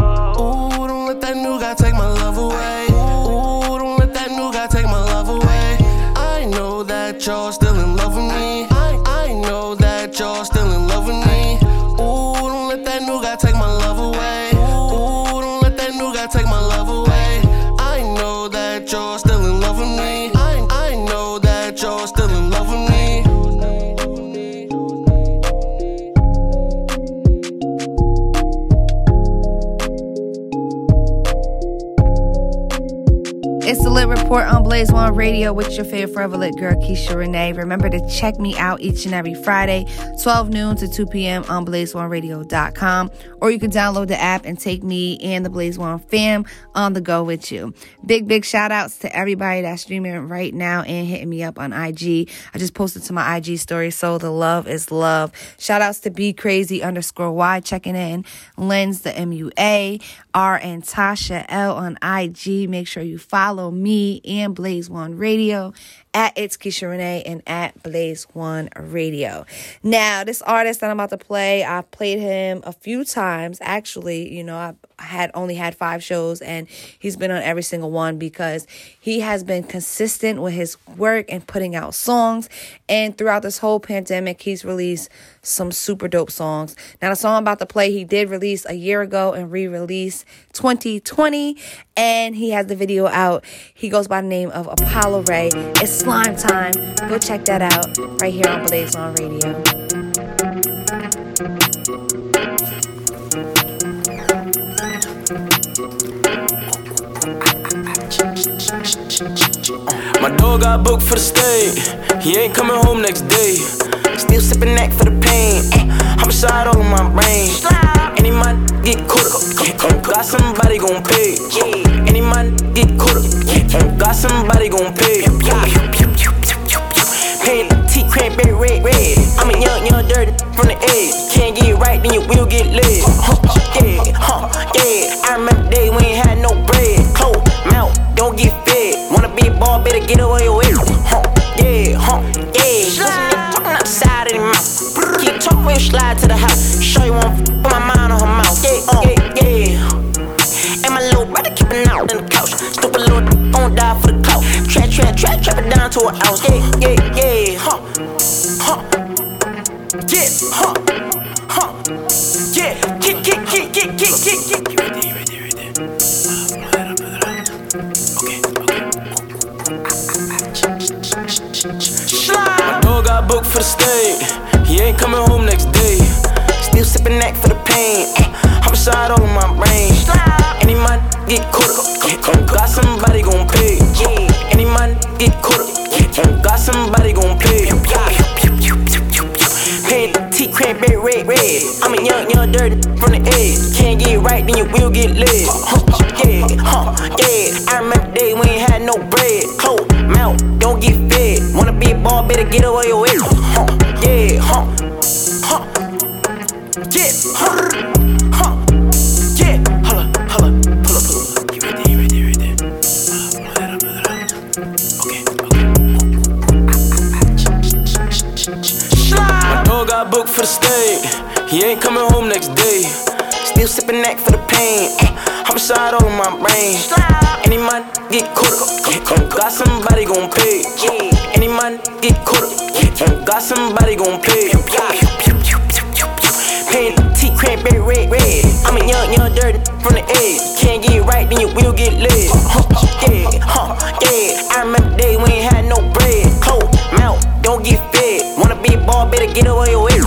On Blaze One Radio with your favorite forever lit girl, Keisha Renee. Remember to check me out each and every Friday, 12 noon to 2 p.m. on blazeoneradio.com. Or you can download the app and take me and the Blaze One fam on the go with you. Big, big shout outs to everybody that's streaming right now and hitting me up on IG. I just posted to my IG story, so the love is love. Shout outs to Be Crazy underscore Y checking in, Lens the MUA, R and Tasha L on IG. Make sure you follow me and Blaze One Radio at It's Keisha Renee and at Blaze One Radio. Now, this artist that I'm about to play, I've played him a few times. Actually, you know, I've had only had five shows and he's been on every single one because he has been consistent with his work and putting out songs. And throughout this whole pandemic, he's released some super dope songs. Now, the song I'm about to play, he did release a year ago and re release 2020. And he has the video out. He goes by the name of Apollo Ray. It's Slime Time. Go check that out right here on Blaze One Radio.
My dog got booked for the state. He ain't coming home next day. Still sipping neck for the pain. Uh, Homicide all in my brain. Any man get caught up, got somebody gon' pay. Any man get caught up, got somebody gon' pay. Paint T cranberry red, red. I'm a young, young, dirty from the edge. Can't get it right, then you will get lit. Huh, yeah, huh, yeah. I remember the day we ain't had no bread. Cold mouth, don't get fed. Wanna be a ball, better get away your way. Huh, yeah, huh, yeah. Listen, nigga talking outside of the mouth. Keep talking when you slide to the house. Show you one put my mind on her mouth. Yeah, uh, yeah, yeah. And my little brother keeping out on the couch. Stupid little gon' die for the clout. Trap, trap, trap, trap it down to a house. Yeah, yeah, yeah. Huh, huh. Yeah, huh, huh. Yeah, get, get, get, get, get, get, get. For the state. He ain't coming home next day. Still sipping neck for the pain. Uh, Homicide all in my brain. Any man get caught up, got somebody gon' pay. Any man get caught up, got somebody gon' pay. Paint T cranberry red, red. I'm a young, young, dirty from the edge. Can't get right, then you will get lit. Yeah, huh, yeah. I remember the day we ain't had no bread. Cold mouth, don't get fed. Ball, better get away your way. Huh, yeah, huh, huh, yeah, huh, huh, yeah. Holla, holla, pull up, pull up. You right you right there, right. Uh, that up, pull that up. Okay, okay. My dog got booked for the stay. He ain't coming home next day. Still sipping neck for the pain. Homicide all in my brain. Any man get caught up, got somebody gon' pay. Any man get caught up, got somebody gon' pay. Paint T cranberry red, red. I'm a young, young, dirty from the edge. Can't get right, then you will get lit. Yeah, huh, yeah. I remember the day we ain't had no bread. Cold mouth, don't get fed. Wanna be a ball, better get away your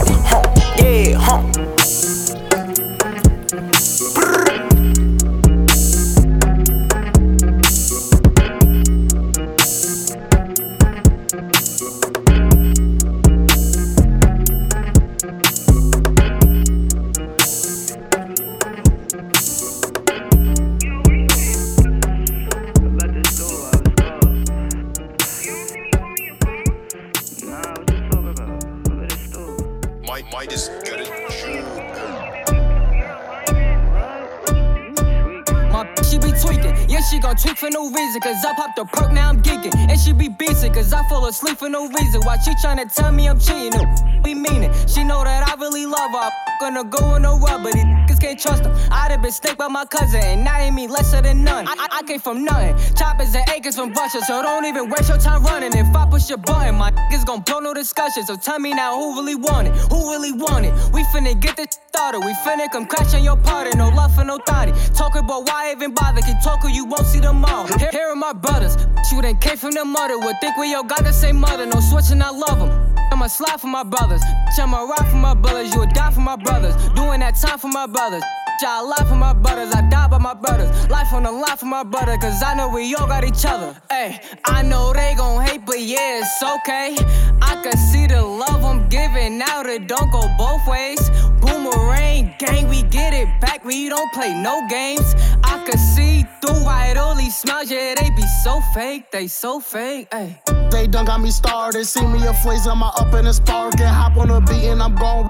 no reason. Why she tryna tell me I'm cheating? We mean it. She know that I really love her. Gonna go in no rub, but these niggas can't trust them. I done been snaked by my cousin, and now ain't me lesser than none. I, I, I came from nothing. Choppers and acres from Russia, so don't even waste your time running. If I push your button, my niggas gon' blow no discussion. So tell me now who really want it? Who really want it? We finna get this started. We finna come crash on your party. No love for no thotty. Talk about why even bother. Keep talking, you won't see them all. Here, here are my brothers. You done came from the mother. Would think we all got the same mother. No switching, I love them. I'ma slide for my brothers. I'ma ride for my brothers. You'll die for my brothers. Doing that time for my brothers. I lie for my brothers, I die by my brothers. Life on the line for my brother, cause I know we all got each other. Hey, I know they gon' hate, but yeah, it's okay. I can see the love I'm giving out, it don't go both ways. Boomerang gang, we get it back, we don't play no games. I can see through right all these smiles, yeah, they be so fake, they so fake. Hey.
They done got me started. See me a on my up in the spark. and hop on the beat and I'm gone.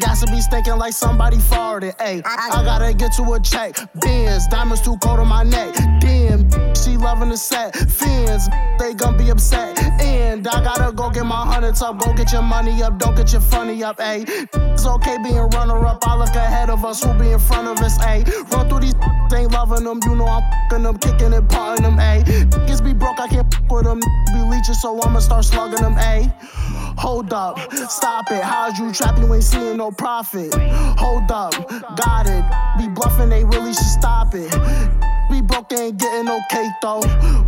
Got to be stinking like somebody farted. Ayy, I gotta get to a check. Benz, diamonds too cold on my neck. Damn, she loving the set. Fins, they gon' be upset. And I gotta go get my hundreds up. Go get your money up, don't get your funny up. Ayy, it's okay being runner up. I look ahead of us, who be in front of us. Ayy, run through these ain't loving them. You know I'm fucking them, kicking and parting them. Ayy, Leeching, so I'ma start slugging them. A. hold up, stop it. How's you trap? You ain't seeing no profit. Hold up, got it. Be bluffing, they really should stop it. Be broke, they ain't getting no cake though.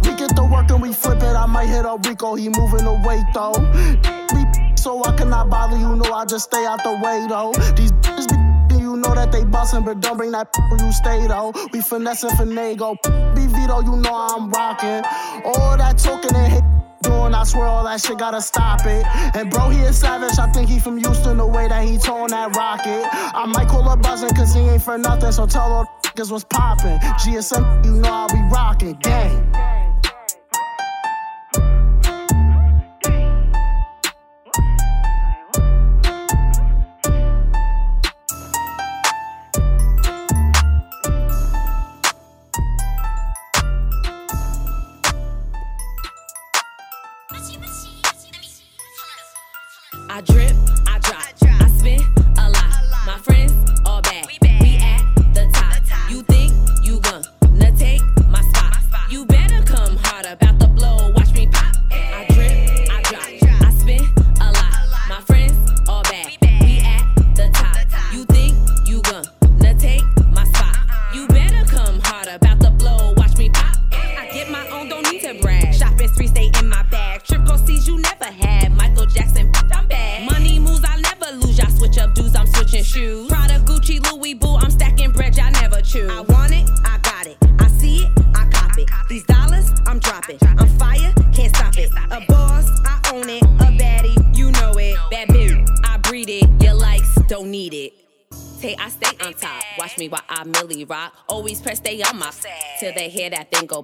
We get the work and we flip it. I might hit a Rico, he moving away though. Be so I cannot bother you, know I just stay out the way though. These bitches you know that they bustin', but don't bring that when you stay though. We finessing finago. Be Vito, you know I'm rockin'. All that talking and hate doing, I swear all that shit gotta stop it. And bro, he is savage, I think he from Houston, the way that he tone that rocket. I might call up buzzing, cause he ain't for nothing, so tell all niggas what's poppin'. GSM, you know I'll be rockin', gang.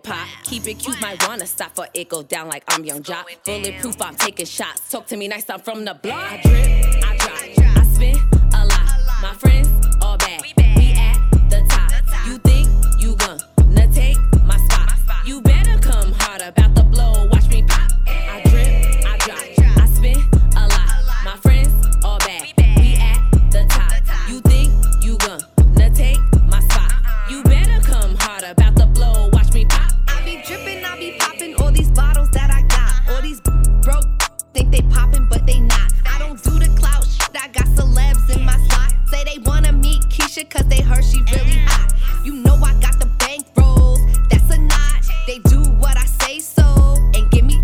Pop. Keep it cute, might wanna stop for it go down like I'm Yung Joc. Bulletproof, I'm taking shots. Talk to me nice, I'm from the block. I drip, I drop, I spin a lot. My friends
cause they heard she really hot. You know I got the bank rolls. That's a notch. They do what I say so and give me.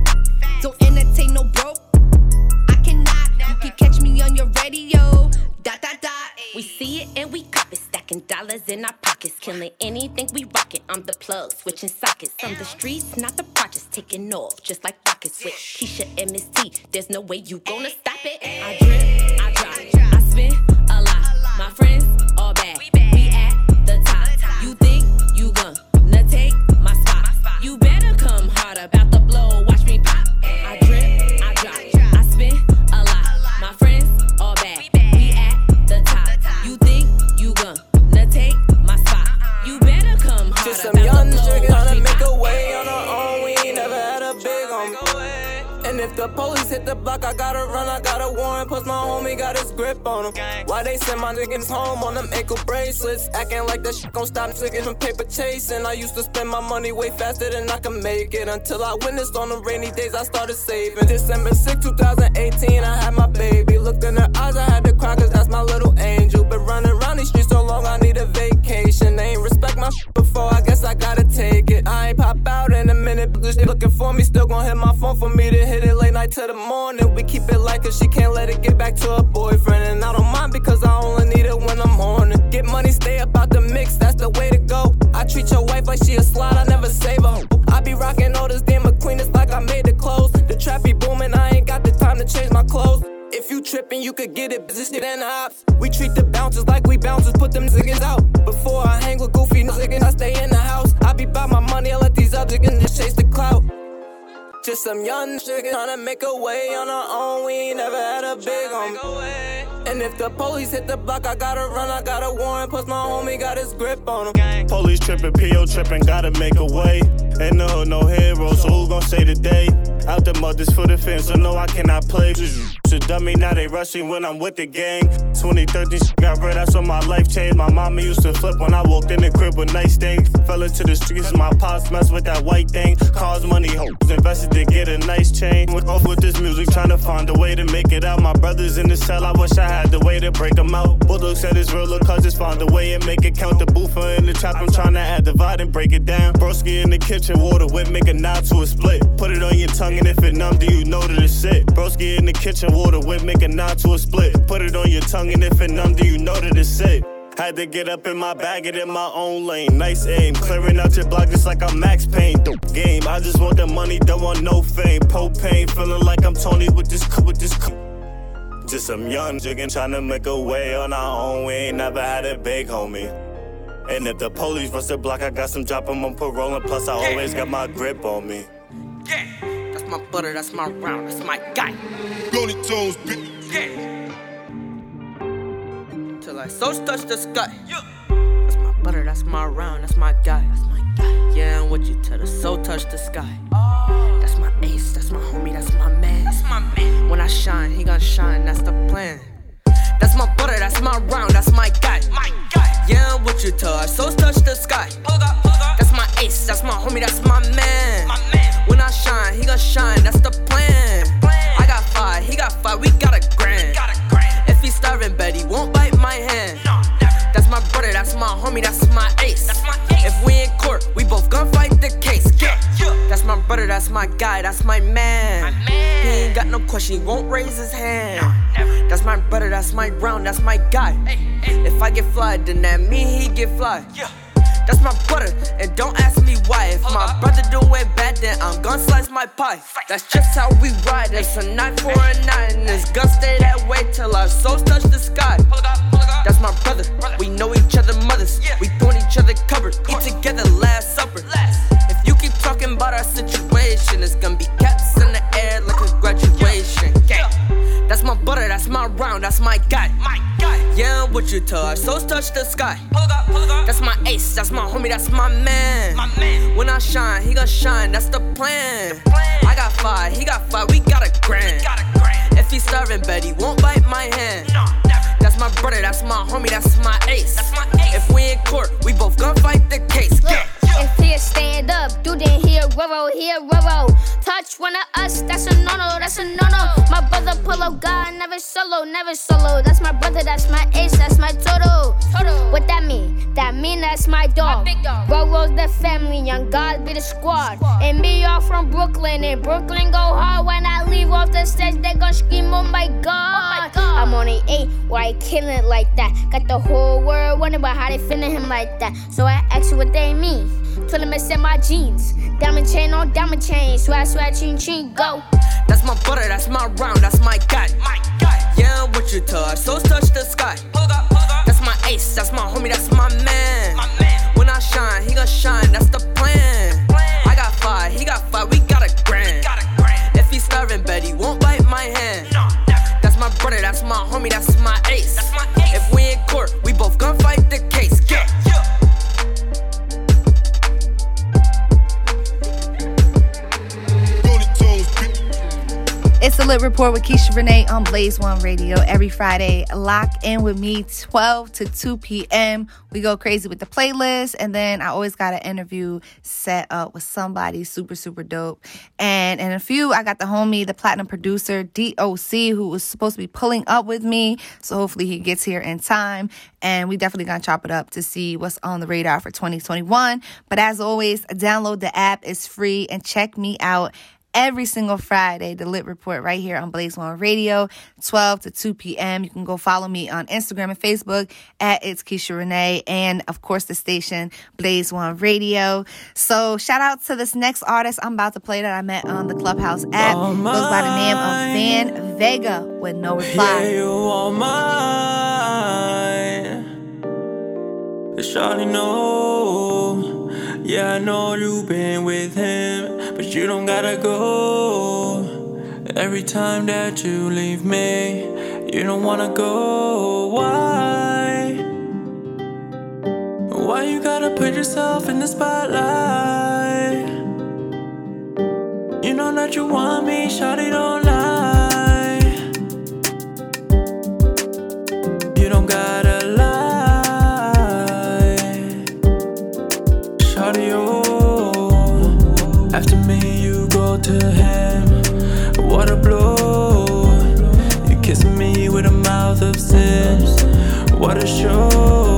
Don't entertain no broke. I cannot. You can catch me on your radio. Dot dot dot.
We see it and we cop it, stacking dollars in our pockets, killing anything we rockin'. I'm the plug, switching sockets. From the streets, not the projects, taking off just like rockets with Keisha and Miss T. There's no way you gonna stop it. I drip, I drop, I spin a lot. My friends all bad. We at the top. You think you gonna take my spot? You better come hard about the
And if the police hit the block, I gotta run. I got a warrant, plus my homie got his grip on him. Why they send my niggas home on them ankle bracelets? Acting like that shit gon' stop niggas from paper chasing. I used to spend my money way faster than I can make it. Until I witnessed on them rainy days, I started saving. December 6, 2018, I had my baby. Looked in her eyes, I had to cry, cause that's my little angel. Been running around these streets so long, I need a vacation. They ain't respect my shit before, I guess I gotta take it. I ain't pop out in a minute, but this shit looking for me. Still gon' hit my phone for me to hit it late night to the morning. We keep it like cause she can't let it get back to her boyfriend. And I don't mind because I only need it when I'm on it. Get money, stay up out the mix, that's the way to go. I treat your wife like she a slide, I never save her. I be rocking all this damn McQueen, it's like I made the clothes. The trap be booming, I ain't got the time to change my clothes. If you trippin', you could get it, business and the ops. We treat the bouncers like we bouncers, put them niggas out. Before I hang with goofy niggas, I stay in the house. I be by my money, I let these other niggas chase the clout. Just some young shit tryna make a way on our own. We ain't never had a big on. And if the police hit the block, I gotta run. I got a warrant, plus my homie got his grip on him.
Police tripping, PO tripping, gotta make a way. In the hood, no heroes, so who gon' say today? Out the mothers for the fans, so no, I cannot play. So dummy, now they rushing when I'm with the gang. 2013 shit got red, that's when my life changed. My mama used to flip when I walked in the crib with nice things. Fell into the streets, my pops mess with that white thing. Cause money, hoes invested to get a nice chain. Went off with this music, trying to find a way to make it out. My brothers in the cell, I wish I had the way to break them out. Bulldog said it's real, look, cause just find a way and make it count. The boofer in the trap, I'm trying to add divide and break it down. Broski in the kitchen, water whip, make a knot to a split. Put it on your tongue, and if it numb, do you know that it's sick? Broski in the kitchen, water whip, make a knot to a split. Put it on your tongue, and if it numb, do you know that it's sick? Had to get up in my bag, get in my own lane. Nice aim, clearing out your block just like I'm Max Payne. Game, I just want the money, don't want no fame. Propane, feeling like I'm Tony with this, with this. Just some young jiggin' trying to make a way on our own. We ain't never had a big, homie. And if the police rush the block, I got some drop on parole. And plus, I always got my grip on me.
Yeah, my butter, that's my round, that's my guy.
Looney Tunes, bitch.
Yeah. Till I so touch the sky. Yeah. That's my butter, that's my round, that's my guy. That's my guy. Yeah, I'm with you till the soul touch the sky. Oh. That's my ace, that's my homie, that's my man. That's my man. When I shine, he gon' shine, that's the plan. That's my butter, that's my round, that's my guy. My guy. Yeah, I'm with you till our souls touch the sky. That's my ace, that's my homie, that's my man. My man. When I shine, he gon' shine, that's the plan. I got five, he got five, we got a grand. If he's starving, bet he won't bite my hand. That's my brother, that's my homie, that's my ace. If we in court, we both gon' fight the case. Yeah. That's my brother, that's my guy, that's my man. He ain't got no question, he won't raise his hand. That's my brother, that's my round, that's my guy. If I get fly, then that mean he get fly. That's my brother, and don't ask me why. If my brother doing bad, then I'm gon' slice my pie. That's just how we ride. It's a night for a and it's gonna stay that way till our souls touch the sky. That's my brother. We know each other mothers. We throwing each other covers. Eat together last supper. If you keep talking about our situation, it's gonna be caps in the air like a graduation. That's my butter, that's my round, that's my guy. Yeah, with you our souls touch the sky. That's my ace, that's my homie, that's my man. When I shine, he gon' shine, that's the plan. I got five, he got five, we got a grand. If he's starving, bet he won't bite my hand. That's my brother, that's my homie, that's my ace. If we in court, we both gon' fight the case. Yeah.
If he stand up, do then he a roro, he a roro. Touch one of us, that's a no no, that's a no no. My brother pull up God, never solo, never solo. That's my brother, that's my ace, that's my total. Total. What that mean? That mean that's my dog. My big dog. Roro's the family, young God be the squad. And me all from Brooklyn, and Brooklyn go hard. When I leave off the stage, they gon' scream, oh my God. Oh my God. I'm on an eight, why I killing it like that? Got the whole world wondering about how they feeling him like that. So I ask you what they mean. Tell them it's in my jeans. Diamond chain on diamond chain. Swag, swag, ching, ching, go.
That's my butter, that's my round, that's my guy. Yeah, I'm with you touch, our souls touch the sky. That's my ace, that's my homie, that's my man. My man. When I shine, he gon' shine, that's the plan. I got five, he got five, we got a grand. If he's starving, bet he won't bite my hand. No, That's my brother, that's my homie, that's my ace. If we in court, we both gon' fight the case. Yeah.
It's the Lit Report with Keisha Renee on Blaze One Radio every Friday. Lock in with me 12 to 2 p.m. We go crazy with the playlist, and then I always got an interview set up with somebody super, super dope. And in a few, I got the homie, the platinum producer, DOC, who was supposed to be pulling up with me. So hopefully he gets here in time. And we definitely gonna chop it up to see what's on the radar for 2021. But as always, download the app, it's free, and check me out every single Friday, the Lit Report right here on Blaze One Radio, 12 to 2 p.m. You can go follow me on Instagram and Facebook at It's Keisha Renee, and of course the station Blaze One Radio. So shout out to this next artist I'm about to play that I met on the Clubhouse app.
All
Goes by the name of Van Vega with no reply.
Yeah, you all mine. Shawty know. Yeah, I know you been with him, but you don't gotta go. Every time that you leave me, you don't wanna go. Why? Why you gotta put yourself in the spotlight? You know that you want me, shawty, don't lie. You don't gotta him. What a blow. You kissing me with a mouth of sin. What a show.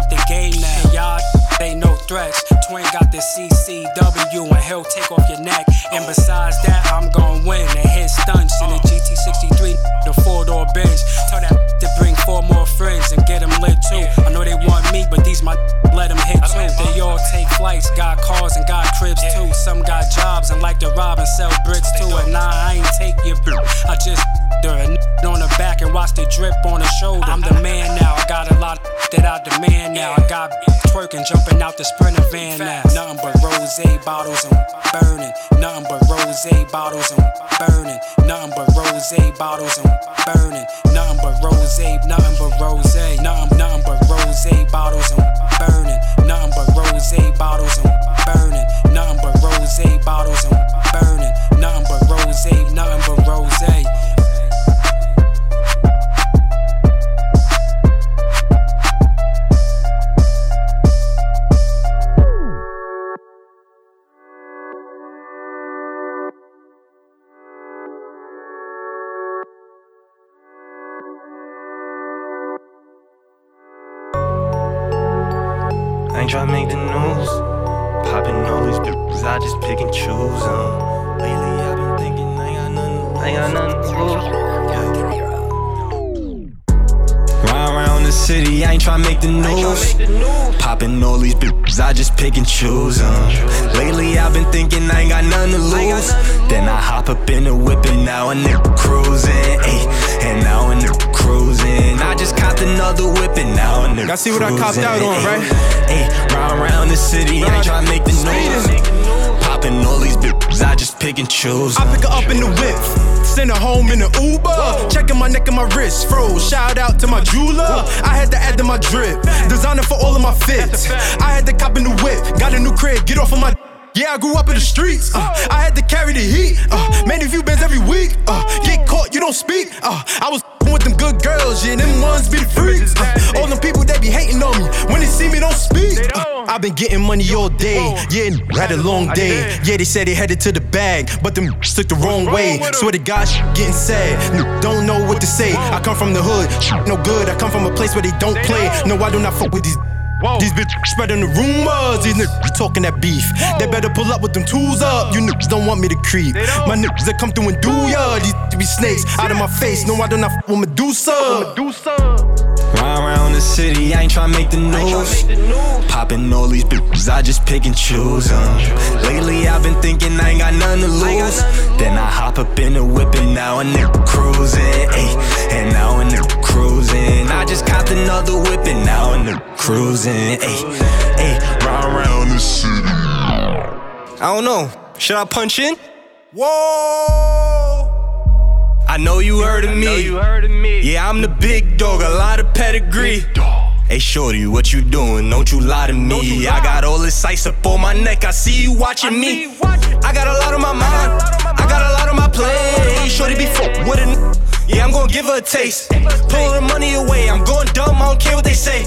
Up the
game now. Y'all, they no threats. Twin got the CCW and he'll take off your neck. And besides that, I'm gon' win and hit stunts in the GT63, the four door Benz. Tell that to bring four more friends and get them lit too. I know they want me, but these my let them hit too. They all take flights, got cars and got cribs too. Some got jobs and like to rob and sell bricks too. And nah, I ain't take your bitch. I just her a on the back and watch the drip on the shoulder. I'm the man now, I got a lot that I demand now. I got twerking, jumping out the sprinter van now. Nothing but rose bottles and burning. Nothing but rose bottles and burning. Nothing but rose bottles and burning. Nothing but rose, nothing but rose. Nothing, nothing but rose bottles and burning. Nothing but rose bottles and burning. Nothing but rose bottles and burning. Nothing but rose, nothing but rose.
Y'all see what I out on, right?
Ayy, round around the city, I ain't tryna make the news. Popping all these bitches, I just pick and choose.
I pick her up in the whip. Send her home in an Uber. Checking my neck and my wrist. Froze. Shout out to my jeweler. I had to add to my drip. Designer for all of my fits. I had to cop in the whip. Got a new crib. Get off of my. Yeah, I grew up in the streets. Uh, I had to carry the heat. Uh, a few bands every week. Uh, get caught, you don't speak. Uh, I was with them good girls, yeah, them ones be the freaks. Uh, all them people that be hating on me, when they see me, don't speak. Uh, I've been getting money all day, yeah, had a long day. Yeah, they said they headed to the bag, but them took the wrong way. Swear to God, getting sad, No, don't know what to say. I come from the hood, no good. I come from a place where they don't play. No, I do not fuck with these. Whoa. These bitches spreading the rumors. These niggas talking that beef. Whoa. They better pull up with them tools up. You niggas don't want me to creep. My niggas that come through and do ya. These be snakes out of my face. No, I do not know f with Medusa. Medusa.
Ride around the city, I ain't tryna make the news. Popping all these bitches, I just pick and choose them. Lately, I've been thinking I ain't got nothing to lose. Then I hop up in the whip and now a nigga cruising. Ay, and now a nigga cruising. I just copped another whip and now nigga cruising. Ay, ay, ride around the city. I don't know. Should I punch in? Whoa! I know you heard of me. You heard of me. Yeah, I'm the big dog, a lot of pedigree. Hey, shorty, what you doing? Don't you lie to me. Lie. I got all this ice up on my neck. I see you watching I me. You watching. I got a lot on my mind. I got a lot on my plate. Shorty be fuck with it. Yeah, I'm gonna give her a taste. Pull the money away. I'm going dumb. I don't care what they say.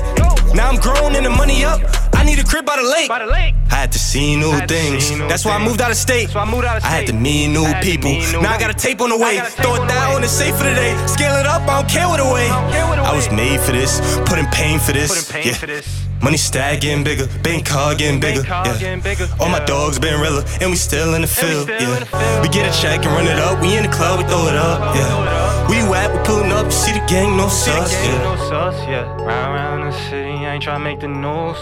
Now I'm grown and the money up. I need a crib by the lake. By the lake. I had to see new things. See new That's why I moved out of state. I, moved out of state. I had to meet new people. Meet new now I got a tape on the way. Throw it down and safe for today. Scale it up. I don't care what away. I, I was made for this. Putting pain for this. Pain yeah. For this. Money stack getting bigger, bank card getting bigger. Yeah. All my dogs been realer, and we still in the field. Yeah. We get a check and run it up. We in the club, we throw it up. Yeah. We you at? We pulling up, You see the gang, no sus. Yeah. No sus, yeah. Round around the city, I ain't tryna make the news.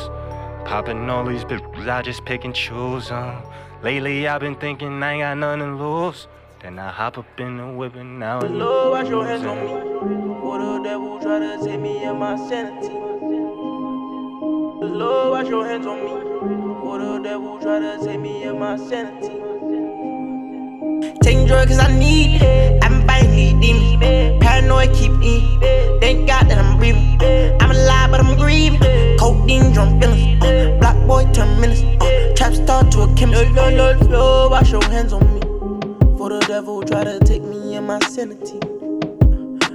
Popping all these bitches, I just pick and choose them. Lately, I've been thinking I ain't got nothing to lose. Then I hop up in the whip and now it's Lord, wash your hands on me. For the devil try to take me and my sanity. Lord, wash your hands on me. For the devil try to take me and my sanity.
Taking drugs cause I need it. Been fighting these. Paranoid keep me. Thank God that I'm breathing. I'm alive, but I'm grieving. Codeine, drunk feelings. Block boy turn menace. Uh, trap star to a chemist. Low, low, low, wash your hands on me. For the devil try to take me in my sanity.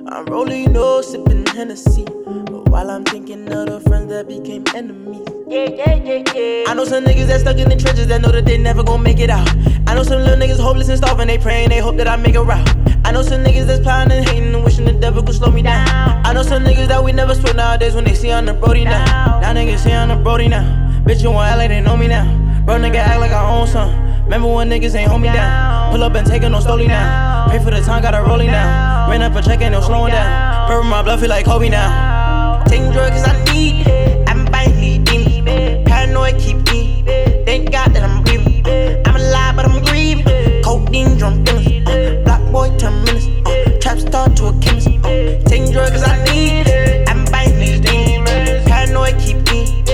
I'm rolling no sipping Hennessy. But while I'm thinking of the friends that became enemies. Yeah, yeah, yeah, yeah. I know some niggas that stuck in the trenches that know that they never gon' make it out. I know some little niggas hopeless and starving, they praying, they hope that I make it route. I know some niggas that's plotting and hating and wishing the devil could slow me down. I know some niggas that we never split nowadays when they see on the Brody now. Now niggas see on the Brody now. Bitch, you want act like they know me now. Bro, nigga act like I own some. Remember when niggas ain't hold me down? Pull up and take it no slowly now. Pay for the time, got a rolling now. Ran up a check and no slowing down. Purple my blood feel like Kobe now. Taking drugs cause I need it. I'm buying leading. Paranoid keep me. Thank God that I'm breathing. I'm alive, but I'm grieving. Codeine, drunk feelings. Uh, black boy turn menace. Uh, trap star to a chemist. Uh, taking drugs cause I need it. I'm buying leading. Paranoid keep me.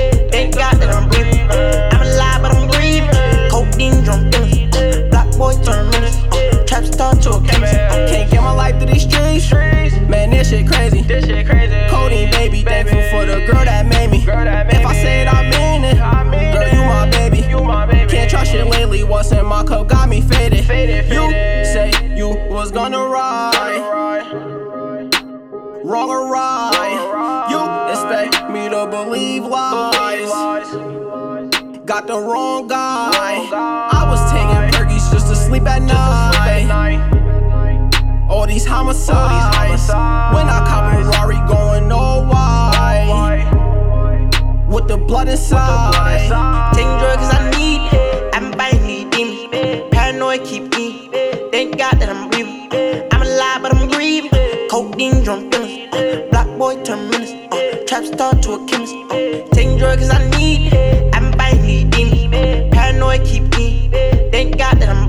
Shit crazy. This shit crazy. Codeine, baby, thankful for the girl that made me. If I say it, I mean it. Girl, you my baby. Can't trust shit lately. What's in my cup got me faded. You say you was gonna ride. Wrong or right. You expect me to believe lies. Got the wrong guy. I was taking perkies just to sleep at night. These homicides. When I cop a Rari going all white. With the blood inside.
Taking drugs I need. I'm buying leading. Paranoid keep me. Thank God that I'm breathing. I'm alive, but I'm grieving. Codeine, drunk feelings. Black boy turn menace. Uh, trap star to a chemist. Uh, taking drugs I need. I'm buying leading. Paranoid keep me. Thank God that I'm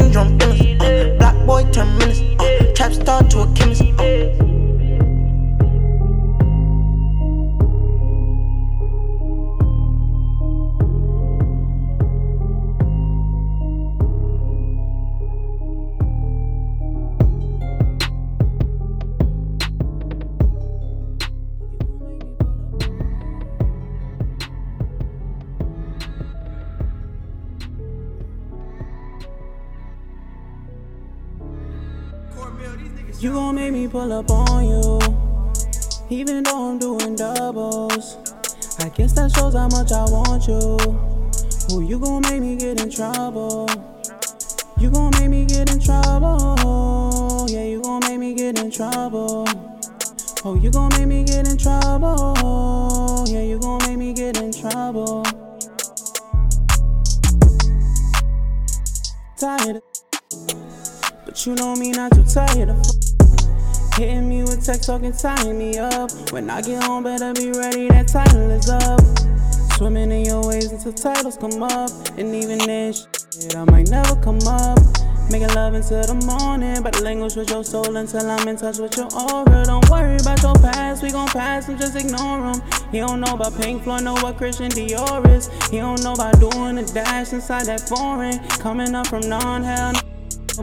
Codeine, drunk feelings. Uh, black boy turn menace. Uh, trap star to a chemist. Uh,
You gon' make me pull up on you, even though I'm doing doubles. I guess that shows how much I want you. Who you gon' make me get in trouble? You gon' make me get in trouble. Yeah, you gon' make me get in trouble. Oh, you gon' make me get in trouble. Yeah, you gon' make me get in trouble. Tired, but you know me not too tired of. Hitting me with text talking, tying me up. When I get home, better be ready, that title is up. Swimming in your waves until titles come up. And even then, shit, I might never come up. Making love until the morning, but the language with your soul until I'm in touch with your aura. Don't worry about your past, we gon' pass them, just ignore them. He don't know about Pink Floyd, know what Christian Dior is. He don't know about doing a dash inside that foreign. Coming up from non-hell,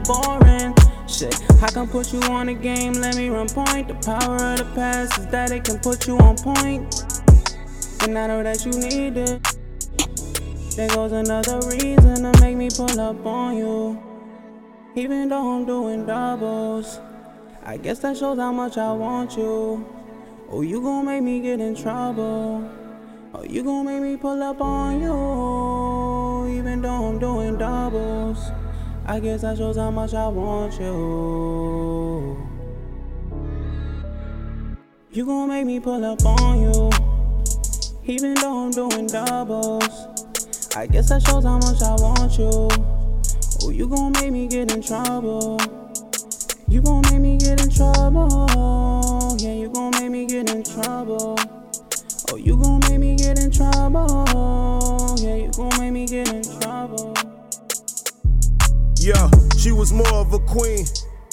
boring. Shit, I can put you on the game, let me run point. The power of the past is that it can put you on point. And I know that you need it. There goes another reason to make me pull up on you. Even though I'm doing doubles, I guess that shows how much I want you. Oh, you gon' make me get in trouble. Oh, you gon' make me pull up on you. Even though I'm doing doubles. I guess that shows how much I want you. You gon' make me pull up on you, even though I'm doing doubles. I guess that shows how much I want you. Oh, you gon' make me get in trouble. You gon' make me get in trouble. Yeah, you gon' make me get in trouble. Oh, you gon' make me get in trouble. Yeah, you gon' make me get in trouble.
Yeah, she was more of a queen,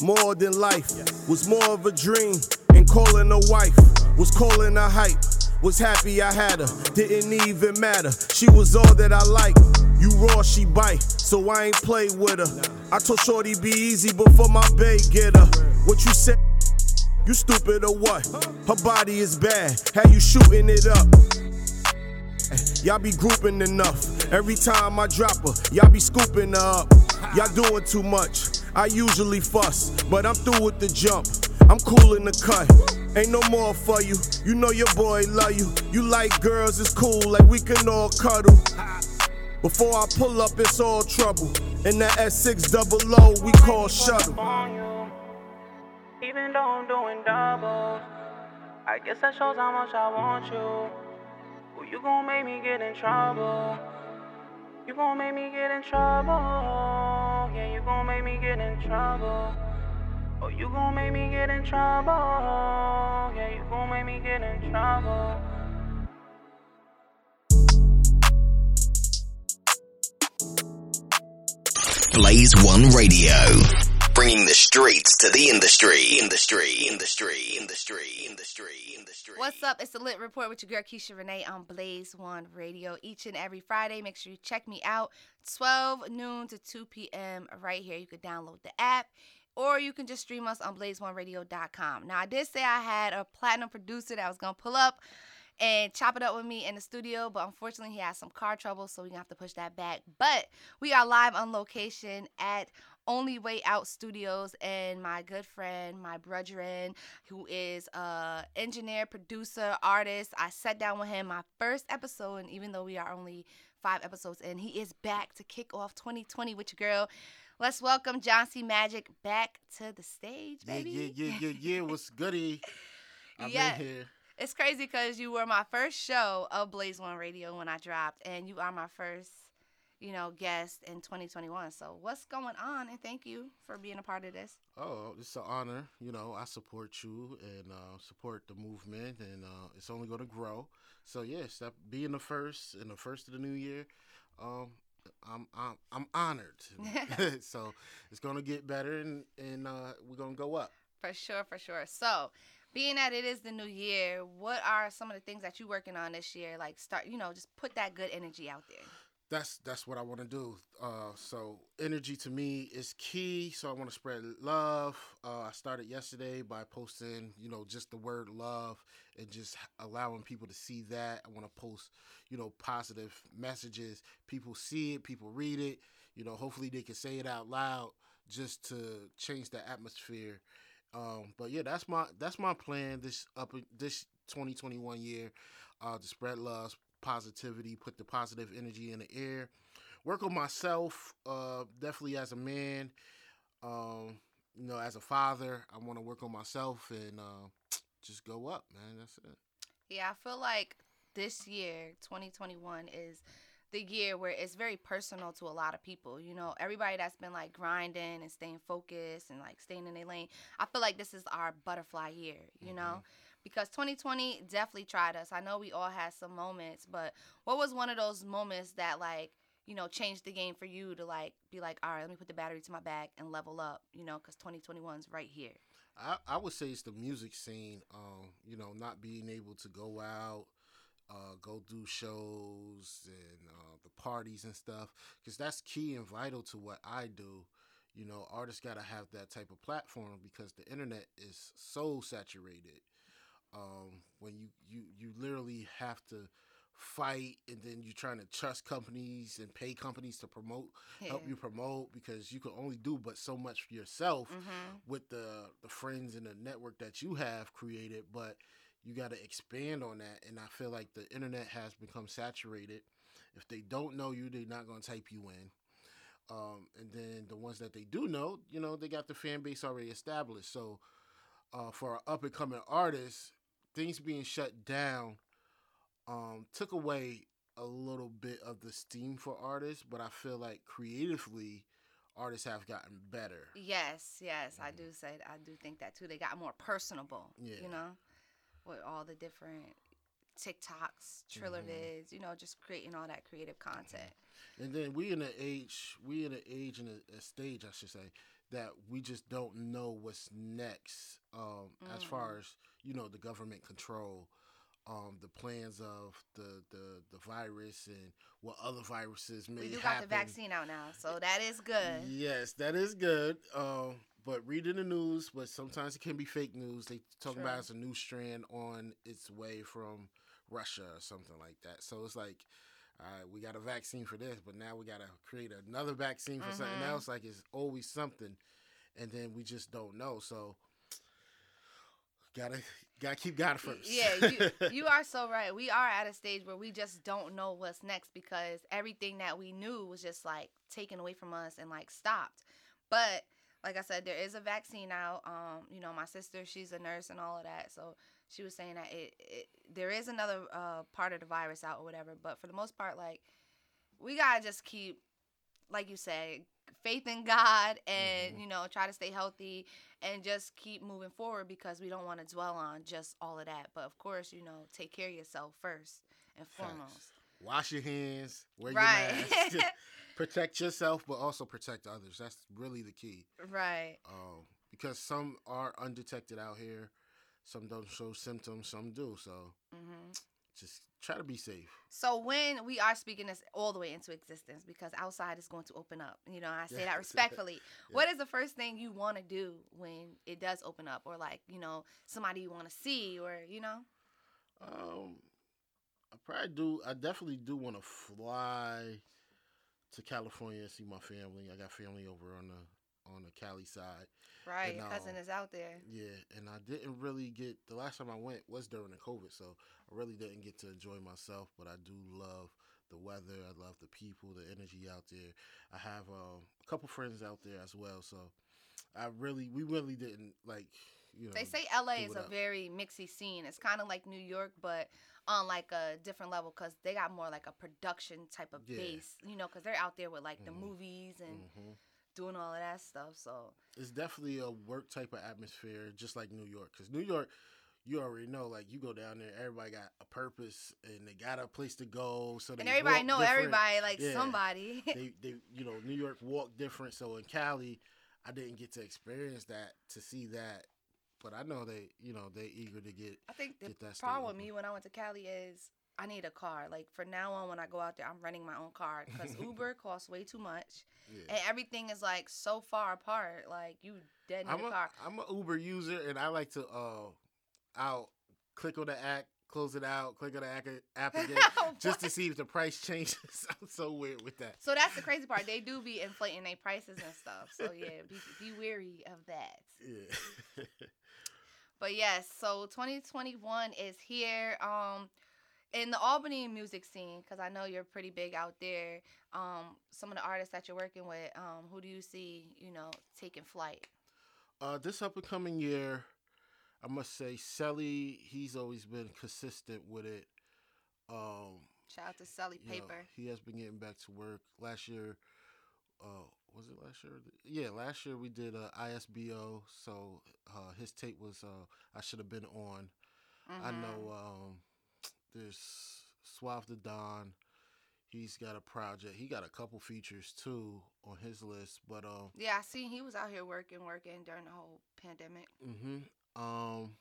more than life. Was more of a dream, and calling her wife. Was calling her hype. Was happy I had her, didn't even matter. She was all that I like. You raw, she bite, so I ain't play with her. I told Shorty be easy before my bae get her. What you said? You stupid or what? Her body is bad, how you shooting it up? Y'all be grouping enough. Every time I drop her, y'all be scooping her up. Y'all doing too much. I usually fuss, but I'm through with the jump. I'm cool in the cut. Ain't no more for you. You know your boy love you. You like girls, it's cool, like we can all cuddle. Before I pull up, it's all trouble. In that S6 double O, we call shuttle.
Even though I'm doing doubles, I guess that shows how much I want you. Well, you gon' make me get in trouble. You gon' make me get in trouble. Yeah, you gon' make me get in trouble. Oh, you gon' make me get in trouble. Yeah, you gon' make me get in trouble.
Blaze One Radio. Bringing the streets to the industry. Industry, industry, industry, industry, industry.
What's up? It's the Lit Report with your girl Keisha Renee on Blaze One Radio each and every Friday. Make sure you check me out 12 noon to 2 p.m. right here. You can download the app or you can just stream us on blaze1radio.com. Now, I did say I had a platinum producer that was going to pull up and chop it up with me in the studio, but unfortunately, he has some car trouble, so we're going to have to push that back. But we are live on location at only Way Out Studios, and my good friend, my brethren, who is a engineer, producer, artist. I sat down with him my first episode, and even though we are only five episodes in, he is back to kick off 2020 with your girl. Let's welcome John C. Majic back to the stage, baby.
Yeah, yeah, yeah, yeah, yeah. What's goody? I've
Yeah.
been here.
It's crazy because you were my first show of Blaze One Radio when I dropped, and you are my first, you know, guest in 2021. So what's going on? And thank you for being a part of this.
Oh, it's an honor. You know, I support you and uh, support the movement, and uh, it's only going to grow. So yes, that being the first and the first of the new year, um, I'm I'm I'm honored. so it's going to get better, and and uh, we're going to go up.
For sure, for sure. So, being that it is the new year, what are some of the things that you're working on this year? Like, start, you know, just put that good energy out there.
That's that's what I want to do. Uh, so energy to me is key. So I want to spread love. Uh, I started yesterday by posting, you know, just the word love and just allowing people to see that. I want to post, you know, positive messages. People see it, people read it. You know, hopefully they can say it out loud just to change the atmosphere. Um, but yeah, that's my that's my plan this up this 2021 year uh, to spread love, positivity, put the positive energy in the air, work on myself, uh, definitely as a man, um, you know, as a father, I want to work on myself and uh, just go up, man. That's it.
Yeah, I feel like this year, 2021, is the year where it's very personal to a lot of people. You know, everybody that's been like grinding and staying focused and like staying in their lane. I feel like this is our butterfly year, you know? Because 2020 definitely tried us. I know we all had some moments, but what was one of those moments that like, you know, changed the game for you to like be like, all right, let me put the battery to my back and level up, you know, because 2021's right here.
I, I would say it's the music scene. Um, you know, not being able to go out, uh, go do shows and uh, the parties and stuff, because that's key and vital to what I do. You know, artists got to have that type of platform because the internet is so saturated. Um, when you, you you literally have to fight and then you're trying to trust companies and pay companies to promote help you promote because you can only do but so much for yourself
Mhm.
with the the friends and the network that you have created but you got to expand on that and i feel like the internet has become saturated. If they don't know you they're not going to type you in. Um, and then the ones that they do know you know they got the fan base already established. So uh, for up and coming artists things being shut down um, took away a little bit of the steam for artists but i feel like creatively artists have gotten better
Yes, yes, I do say I do think that too. They got more personable.
Yeah.
You know, with all the different TikToks, Triller vids, you know, just creating all that creative content.
And then we in an age, we in an age and a, a stage, I should say, that we just don't know what's next. Um, as
Mm.
far as you know, the government control, um, the plans of the, the the virus and what other viruses may
We do
happen.
got the vaccine out now, so that is good.
Yes, that is good. Um, but reading the news, but sometimes it can be fake news. They talk about it's a new strand on its way from Russia or something like that. So it's like all right, we got a vaccine for this, but now we got to create another vaccine for something
Mhm.
else. Like it's always something, and then we just don't know. So gotta gotta keep God first.
Yeah, you, you are so right. We are at a stage where we just don't know what's next because everything that we knew was just like taken away from us and like stopped. But like I said, there is a vaccine out. Um, you know, my sister, she's a nurse and all of that, so she was saying that it, it there is another uh, part of the virus out or whatever. But for the most part, like we gotta just keep, like you said, faith in God and you know try to stay healthy and just keep moving forward because we don't want to dwell on just all of that. But of course, you know, take care of yourself first and foremost.
Wash your hands, wear
Right.
your mask, protect yourself, but also protect others. That's really the key.
Right.
Um, because some are undetected out here, some don't show symptoms, some do. So
hmm
just try to be safe.
So when we are speaking this all the way into existence, because outside is going to open up, you know, I say
Yeah.
that respectfully. What is the first thing you want to do when it does open up, or like you know somebody you want to see, or you know?
Um, I probably do. I definitely do want to fly to California and see my family. I got family over on the on the Cali side.
Right,
And,
your cousin
um,
is out there.
Yeah, and I didn't really get the last time I went was during the COVID, so I really didn't get to enjoy myself. But I do love the weather. I love the people, the energy out there. I have um, a couple friends out there as well, so I really, we really didn't like, you know.
They say LA is a
up.
very mixy scene. It's kind of like New York, but on like a different level because they got more like a production type of
Yeah.
base, you know, because they're out there with like the
Mhm.
movies and
Mhm.
Doing all of that stuff. So
it's definitely a work type of atmosphere, just like New York. Because New York, you already know, like you go down there, everybody got a purpose and they got a place to go. So
And everybody know
different.
everybody, like, somebody.
they, they, you know, New York walk different. So in Cali, I didn't get to experience that to see that, but I know they, you know, they eager to get.
I think the
get that
problem with me when I went to Cali is I need a car. Like for now on, when I go out there, I'm renting my own car because Uber costs way too much,
Yeah.
and everything is like so far apart. Like you dead in
I'm a,
car.
I'm a Uber user, and I like to uh, I'll click on the app, close it out, click on the app, again, just to see if the price changes. I'm so weird with that.
So that's the crazy part. They do be inflating their prices and stuff. So yeah, be, be weary of that.
Yeah.
But yes, so 2021 is here. Um, in the Albany music scene, because I know you're pretty big out there. Um, some of the artists that you're working with, um, who do you see, you know, taking flight?
uh, this up and coming year, I must say, Selly, he's always been consistent with it. Um,
Shout out to Sully
you know,
Paper.
he has been getting back to work. Last year, uh, was it last year? Yeah, last year we did uh, ISBO. So uh, his tape was uh, I should have been on. I
Mhm.
know um, there's Suave the Don. He's got a project. He got a couple features too on his list, but um,
Yeah, I seen he was out here working, working during the whole pandemic.
Mm-hmm. Um,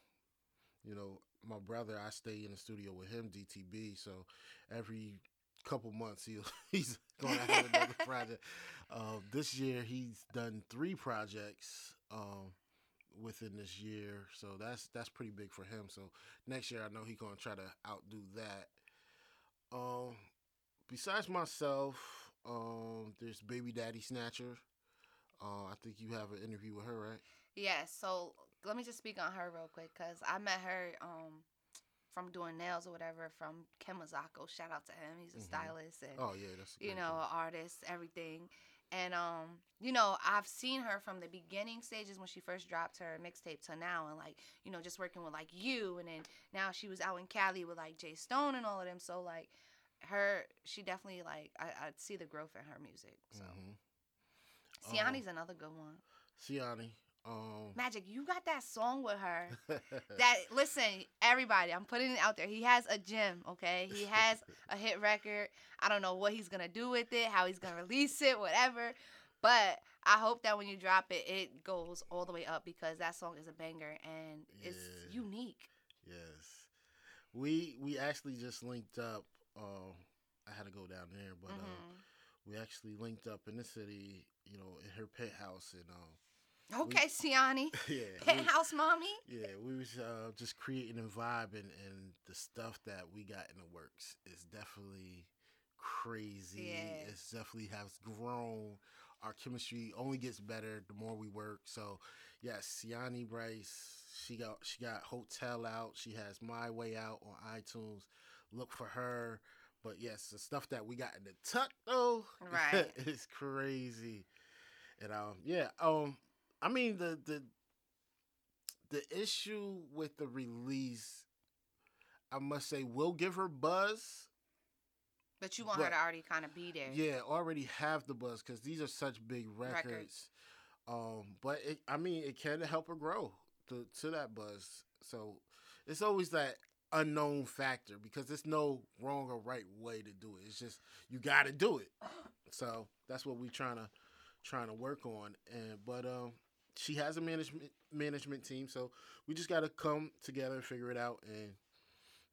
you know, my brother, I stay in the studio with him, DTB. So every couple months, he'll he's going to have another project. Uh, this year, he's done three projects um, within this year, so that's that's pretty big for him. So next year, I know he's to try to outdo that. Um, besides myself, um, there's Baby Daddy Snatcher. Uh, I think you have an interview with her, right?
Yeah, so let me just speak on her real quick because I met her um from doing nails or whatever from Kemazako. Shout out to him. He's a
Mhm.
stylist and
Oh, yeah, that's
you know artist, everything. And um, you know, I've seen her from the beginning stages when she first dropped her mixtape to now, and like you know, just working with like you, and then now she was out in Cali with like Jay Stone and all of them. So like her, she definitely like I, I see the growth in her music. So
Mhm.
Siani's another good one.
Siani. Um,
Majic, you got that song with her. that listen, everybody, I'm putting it out there. He has a gym, okay? He has a hit record. I don't know what he's gonna do with it, how he's gonna release it, whatever. But I hope that when you drop it, it goes all the way up because that song is a banger and it's
Yeah.
unique.
Yes, we we actually just linked up. Um, I had to go down there, but uh,
Mhm.
we actually linked up in the city. You know, in her penthouse, and um,
Okay, Siani.
yeah, we-
Penthouse mommy.
Yeah, we was uh, just creating a vibe, and, and the stuff that we got in the works is definitely crazy.
Yeah.
It's definitely has grown. Our chemistry only gets better the more we work. So, yes, Siani Bryce. She got she got Hotel out. She has My Way Out on iTunes. Look for her. But yes, the stuff that we got in the tuck though,
Right.
is crazy. And um, yeah, um, I mean the the the issue with the release, I must say, will give her buzz.
But you want her to already kind of be there.
Yeah, already have the buzz because these are such big records.
Records.
Um, but it, I mean, it can help her grow to to that buzz. So it's always that unknown factor because there's no wrong or right way to do it. It's just you got to do it. So that's what we trying to trying to work on. And but um, she has a management management team, so we just got to come together and figure it out and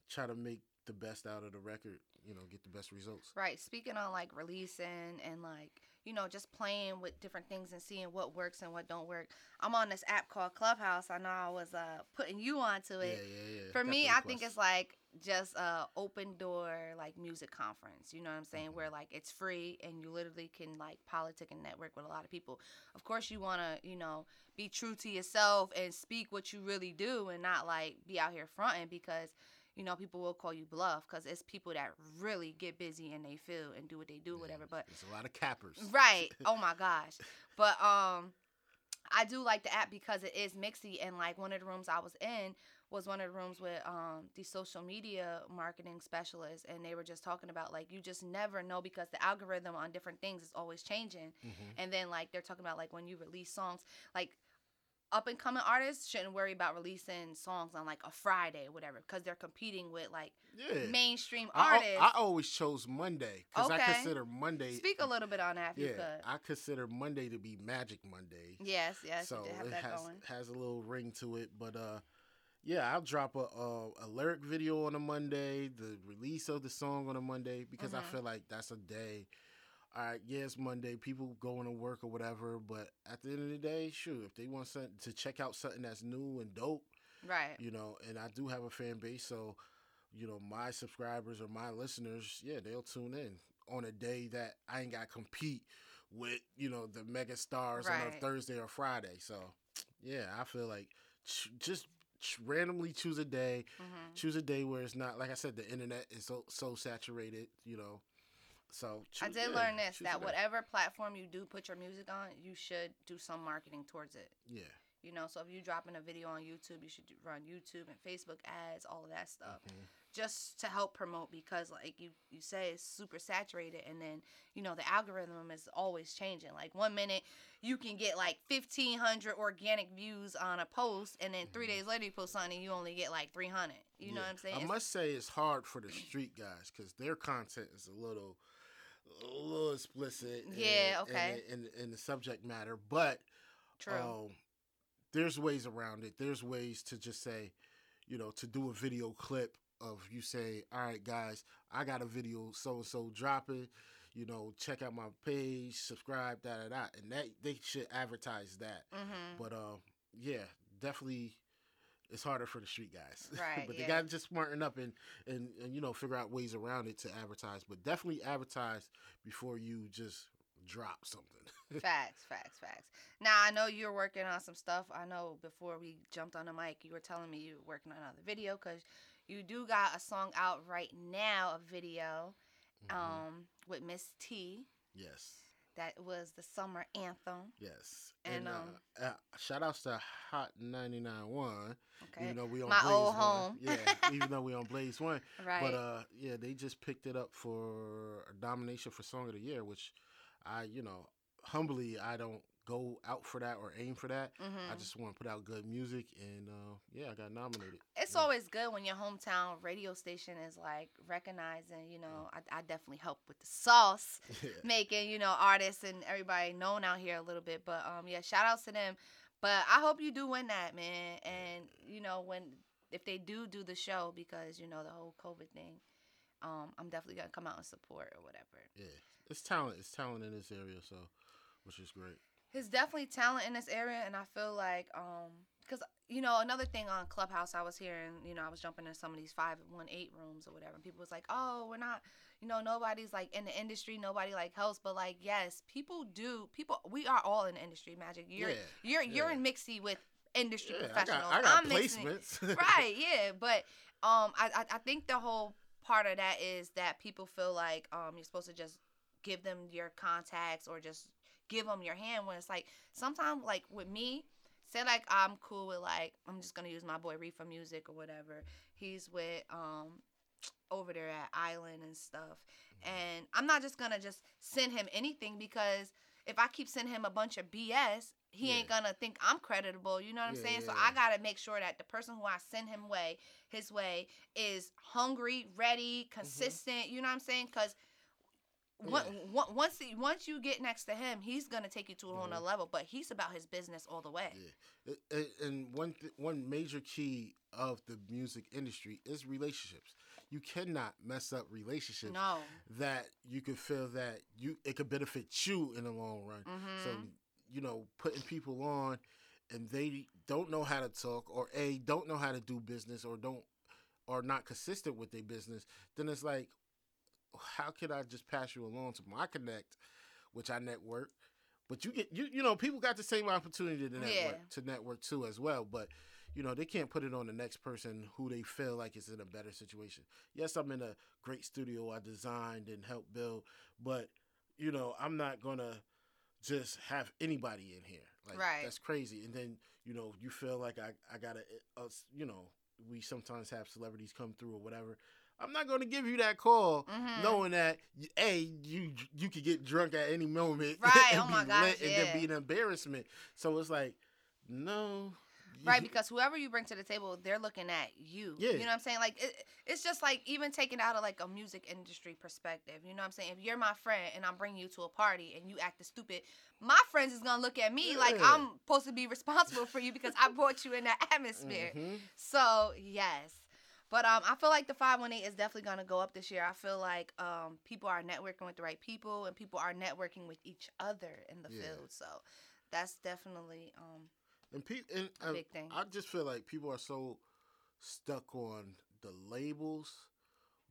try to make the best out of the record. You know, get the best results.
Right. Speaking on like releasing and like, you know, just playing with different things and seeing what works and what don't work. I'm on this app called Clubhouse. I know I was uh putting you onto it.
Yeah, yeah, yeah.
For me,
Definitely
I think it's like just a open door like music conference. You know what I'm saying? Where like it's free and you literally can like politic and network with a lot of people. Of course, you want to you know be true to yourself and speak what you really do and not like be out here fronting because you know people will call you bluff because it's people that really get busy and they feel and do what they do whatever. But
it's a lot of cappers.
Right. Oh my gosh. But um I do like the app because it is mixy and like one of the rooms I was in was one of the rooms with um the social media marketing specialists and they were just talking about like you just never know because the algorithm on different things is always changing.
Mhm.
And then like they're talking about like when you release songs like up and coming artists shouldn't worry about releasing songs on like a Friday or whatever because they're competing with like
Yeah.
mainstream
I,
artists.
I always chose Monday because I consider Monday.
Speak a little bit on that if
yeah,
you could.
I consider Monday to be Magic Monday.
Yes, yes,
so it has
going.
has a little ring to it, but uh, yeah, I'll drop a, a a lyric video on a Monday, the release of the song on a Monday because I
Mhm.
feel like that's a day. All right, yeah, Monday. People going to work or whatever, but at the end of the day, sure, if they want something to check out something that's new and dope,
Right.
you know, and I do have a fan base, so you know, my subscribers or my listeners, yeah, they'll tune in on a day that I ain't got to compete with, you know, the mega stars on a Thursday or Friday. So, yeah, I feel like just ch- randomly choose a day,
Mhm.
choose a day where it's not like I said, the internet is so so saturated, you know. So
I did
yeah,
learn this that whatever platform you do put your music on, you should do some marketing towards it.
Yeah.
You know, so if you're dropping a video on YouTube, you should run YouTube and Facebook ads, all of that stuff,
Mm-hmm.
just to help promote. Because, like you you say, it's super saturated, and then you know the algorithm is always changing. Like one minute you can get like 1,500 organic views on a post, and then 3 days later you post something and you only get like 300. You know
Mm-hmm.
What I'm saying?
I must say it's hard for the street guys because their content is a little, a little explicit.
Yeah,
and-
okay.
And, the subject matter, but
True.
Um, there's ways around it. There's ways to just say, you know, to do a video clip of you say, all right, guys, I got a video so and so dropping. You know, check out my page, subscribe, da da da, and that they should advertise that.
Mhm.
But um, yeah, definitely, it's harder for the street guys.
Right,
but they
yeah.
got to just smarten up and, and and you know figure out ways around it to advertise. But definitely advertise before you just drop something.
facts, facts, facts. Now I know you're working on some stuff. I know before we jumped on the mic, you were telling me you were working on another video because you do got a song out right now, a video,
Mm-hmm.
um, with Miss T.
yes.
That was the summer anthem.
Yes.
And,
And, uh,
um,
uh, shout outs to Hot 99.1.
Okay.
Even though we on
My
Blaze
old
One.
home.
Yeah. even though we on Blaze One.
Right.
But uh, yeah, they just picked it up for a nomination for Song of the Year, which I, you know, humbly I don't go out for that or aim for that. I
Mhm.
just want to put out good music, and uh, yeah, I got nominated.
It's always good when your hometown radio station is like recognizing, you know, I, I definitely help with the sauce
Yeah.
making, you know, artists and everybody known out here a little bit. But um yeah, shout outs to them. But I hope you do win that, man. And you know, when if they do do the show because, you know, the whole COVID thing, um, I'm definitely gonna come out and support or whatever.
Yeah, it's talent. It's talent in this area, so which is great.
There's definitely talent in this area, and I feel like, um, because you know, another thing on Clubhouse, I was hearing, you know, I was jumping in some of these five one eight rooms or whatever, and people was like, "Oh, we're not, you know, nobody's like in the industry, nobody like helps." But like, yes, people do. People, we are all in the industry. Majic, you're
Yeah,
you're you're
yeah.
in mixy with industry
Yeah, I got-
professionals.
I got
I'm mixing
placements.
right? Yeah, but um, I, I I think the whole part of that is that people feel like um you're supposed to just give them your contacts or just give them your hand when it's like sometimes like with me say like i'm cool with like i'm just gonna use my boy reefa music or whatever. He's with um over there at island and stuff. And i'm not just gonna just send him anything because if i keep sending him a bunch of bs he ain't gonna think i'm creditable you know what i'm
Yeah,
saying? So
yeah,
i gotta make sure that the person who i send him way his way is hungry ready consistent you know what i'm saying? Because one, once he, once you get next to him, he's gonna take you to a whole nother level. But he's about his business all the way.
Uh, uh, and one th- one major key of the music industry is relationships. You cannot mess up relationships.
No.
That you could feel that you it could benefit you in the long run. So
Mhm.
you know, putting people on and they don't know how to talk or a don't know how to do business or don't are not consistent with their business, then it's like, how can I just pass you along to my connect, which I network. But you get you you know people got the same opportunity to network
Yeah.
to network too as well. But you know they can't put it on the next person who they feel like is in a better situation. Yes, I'm in a great studio I designed and helped build, but you know I'm not gonna just have anybody in here. Like
Right.
that's crazy. And then you know you feel like I I gotta uh, you know we sometimes have celebrities come through or whatever. I'm not going to give you that call,
Mhm.
knowing that a you you could get drunk at any moment,
Right,
and
oh my gosh,
lit, and then be an embarrassment. So it's like, no,
Right, because whoever you bring to the table, they're looking at you.
Yeah.
You know what I'm saying? Like it, it's just like even taking out of like a music industry perspective. You know what I'm saying? If you're my friend and I'm bringing you to a party and you acting stupid, my friends is gonna look at me like I'm supposed to be responsible for you because I brought you in that atmosphere.
Mhm.
So yes. But um, I feel like the 518 is definitely gonna go up this year. I feel like um, people are networking with the right people and people are networking with each other in the
Yeah.
field. So that's definitely um,
And, pe- and
A big thing.
I just feel like people are so stuck on the labels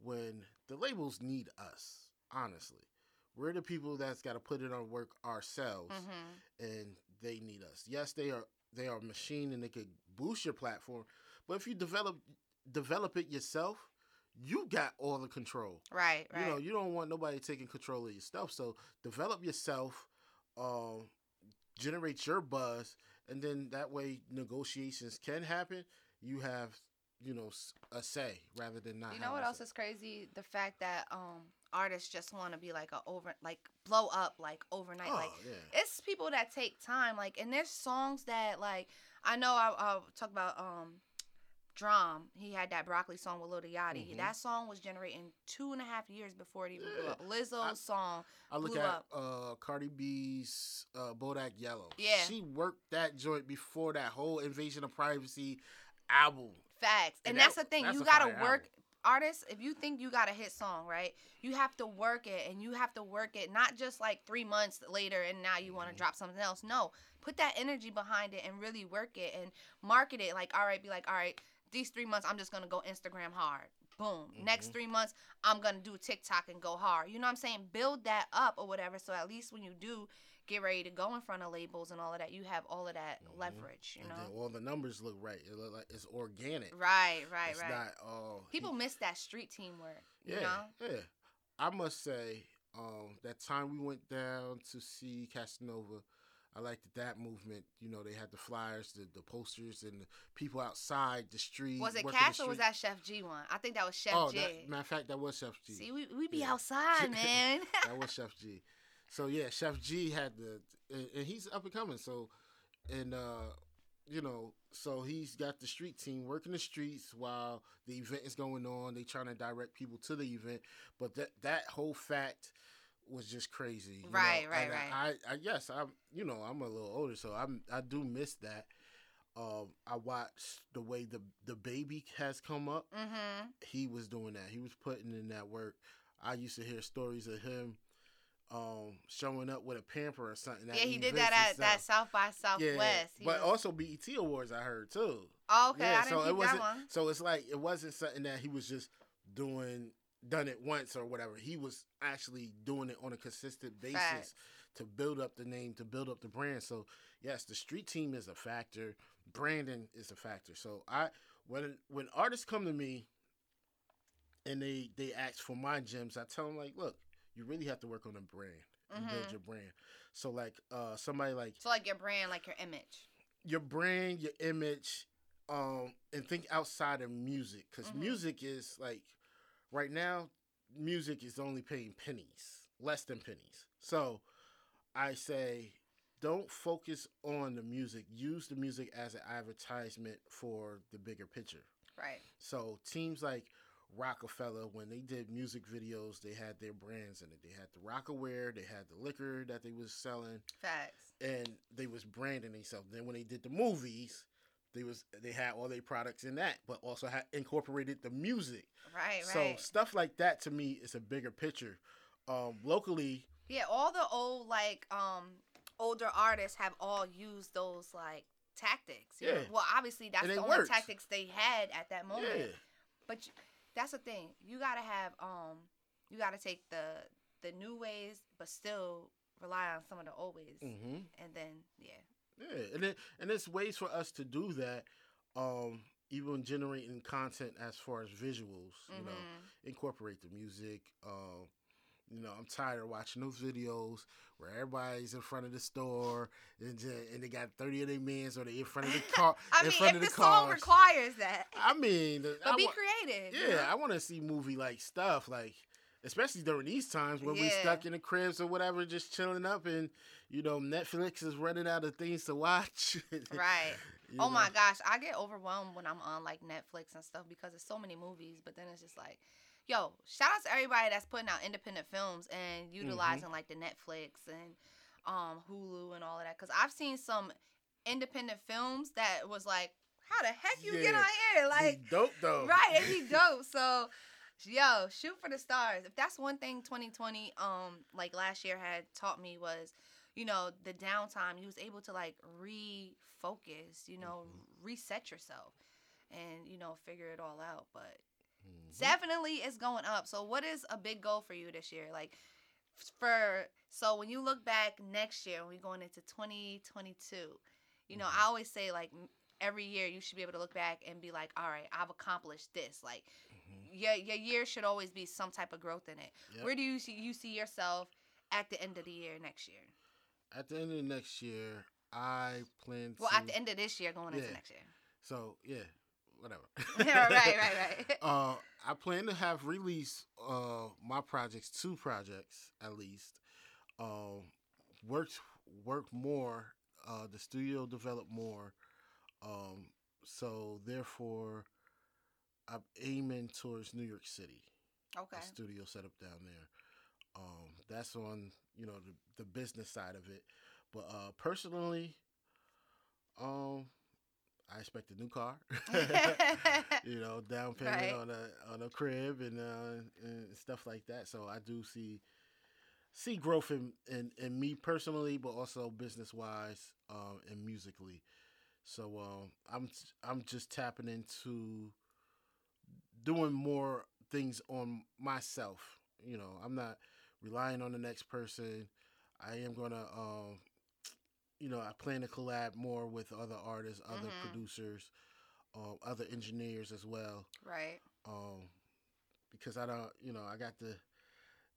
when the labels need us. Honestly, we're the people that's got to put it on work ourselves,
Mhm.
and they need us. Yes, they are they are a machine and they could boost your platform, but if you develop develop it yourself, you got all the control.
right, right.
You know, you don't want nobody taking control of your stuff. So develop yourself, um, generate your buzz, and then that way negotiations can happen. You have, you know, a say rather than not.
You know what else
say.
is crazy? The fact that um artists just want to be like a over like blow up like overnight.
Oh,
like
yeah.
it's people that take time. Like and there's songs that like I know I I'll talk about um DRAM. He had that broccoli song with Lil Yachty.
Mhm.
That song was generating two and a half years before it even blew up. Lizzo's song
I look
blew
at
up.
uh, Cardi B's uh, Bodak Yellow.
Yeah.
she worked that joint before that whole Invasion of Privacy album.
Facts. And,
And
that's
that-
the thing.
that's
You gotta work artists, if you think you got a hit song, right? You have to work it and you have to work it not just like three months later and now you
Mm-hmm.
want to drop something else. No. Put that energy behind it and really work it and market it. Like, all right, be like, all right, these three months I'm just gonna go Instagram hard. Boom. Next
Mm-hmm.
three months, I'm gonna do TikTok and go hard. You know what I'm saying? Build that up or whatever. So at least when you do get ready to go in front of labels and all of that, you have all of that leverage, you
Mm-hmm. and
know?
all the numbers look right. It look like it's organic.
Right, right,
it's
right.
not all
People miss that street teamwork. You
yeah,
know?
yeah. I must say, um, that time we went down to see Casanova, I liked that movement. You know, they had the flyers, the, the posters, and the people outside the street.
Was it Cash or was that Sheff G one? I think that was Sheff
oh,
J.
that, matter of fact, that was Sheff G.
See, we, we be
Yeah.
outside, man.
that was Sheff G. So yeah, Sheff G had the, and, and he's up and coming. So, and uh, you know, so he's got the street team working the streets while the event is going on. They trying to direct people to the event, but that that whole fact was just crazy. you know?
Right, right,
And
right.
I, I, yes, I'm, you know, I'm a little older, so I'm, I do miss that. Um, I watched the way the the baby has come up.
mm-hmm.
He was doing that. He was putting in that work. I used to hear stories of him um, showing up with a pamper or something.
Yeah, he did that at that South by Southwest. He
but
was-
also BET Awards, I heard too.
Oh, okay, I didn't
so it
that
wasn't.
one.
So it's like it wasn't something that he was just doing, done it once or whatever. He was actually doing it on a consistent basis to build up the name, to build up the brand. So yes, the street team is a factor. Brandon is a factor. So I when when artists come to me and they they ask for my gems, I tell them like, look, you really have to work on the brand and build your brand. So like uh somebody like
So like your brand, like your image.
your brand, your image, um, and think outside of music because
Mhm.
music is like right now, music is only paying pennies, less than pennies. So I say, don't focus on the music. Use the music as an advertisement for the bigger picture.
Right.
So teams like Roc-A-Fella, when they did music videos, they had their brands in it. They had the Rocawear, they had the liquor that they was selling
Facts.
and they was branding themselves. Then when they did the movies, they was they had all their products in that, but also had incorporated the music.
Right,
So
right.
So stuff like that to me is a bigger picture. Um, locally,
Yeah, all the old like um older artists have all used those like tactics. know?
Yeah.
Well, obviously that's the only
works.
tactics they had at that moment.
Yeah.
But you, that's the thing. You gotta have um you gotta take the the new ways, but still rely on some of the old ways.
Mhm.
And then yeah.
Yeah, and it, and there's ways for us to do that. Um, even generating content as far as visuals, you know,
Mhm.
incorporate the music. Um, you know, I'm tired of watching those videos where everybody's in front of the store and, and they got 30 of their mans or they in front of the car.
I
in
mean,
front
if
of
the
the
song
cars.
requires that.
I mean,
But
I
be
wa-
creative.
Yeah? I want to see movie like stuff like, especially during these times when we
Yeah.
stuck in the cribs or whatever, just chilling up, and you know Netflix is running out of things to watch.
Right. Oh my gosh, I get overwhelmed when I'm on like Netflix and stuff because there's so many movies, but then it's just like, yo, shout out to everybody that's putting out independent films and utilizing
Mm-hmm.
like the Netflix and um Hulu and all of that cuz I've seen some independent films that was like, how the heck you get on here? Like
Be dope though.
Right, be dope. So, yo, shoot for the stars. If that's one thing 2020, um, like last year had taught me was, you know, the downtime. You was able to like refocus, you know, mm-hmm. reset yourself, and you know, figure it all out. But mm-hmm. definitely, it's going up. So, what is a big goal for you this year? Like, for so when you look back next year, when we going into 2022, you know, I mm-hmm. always say like every year you should be able to look back and be like, all right, I've accomplished this. Like your your year should always be some type of growth in it.
Yep.
Where do you see you see yourself at the end of the year next year?
At the end of the next year, I plan.
To Well,
to,
at the end of this year, going into next year.
So yeah, whatever.
right, right, right.
uh, I plan to have release uh my projects, two projects at least. Um, worked work more. Uh, the studio develop more. Um, so therefore, I'm aiming towards New York City.
Okay.
Studio set up down there. Um, that's on you know the the business side of it, but uh, personally, um, I expect a new car. you know, down payment
Right.
on a on a crib and uh, and stuff like that. So I do see see growth in in, in me personally, but also business wise um, and musically. So um, I'm I'm just tapping into doing more things on myself. You know, I'm not relying on the next person. I am gonna, um, you know, I plan to collab more with other artists, other
Mhm.
producers, um, other engineers as well.
Right.
Um, because I don't, you know, I got the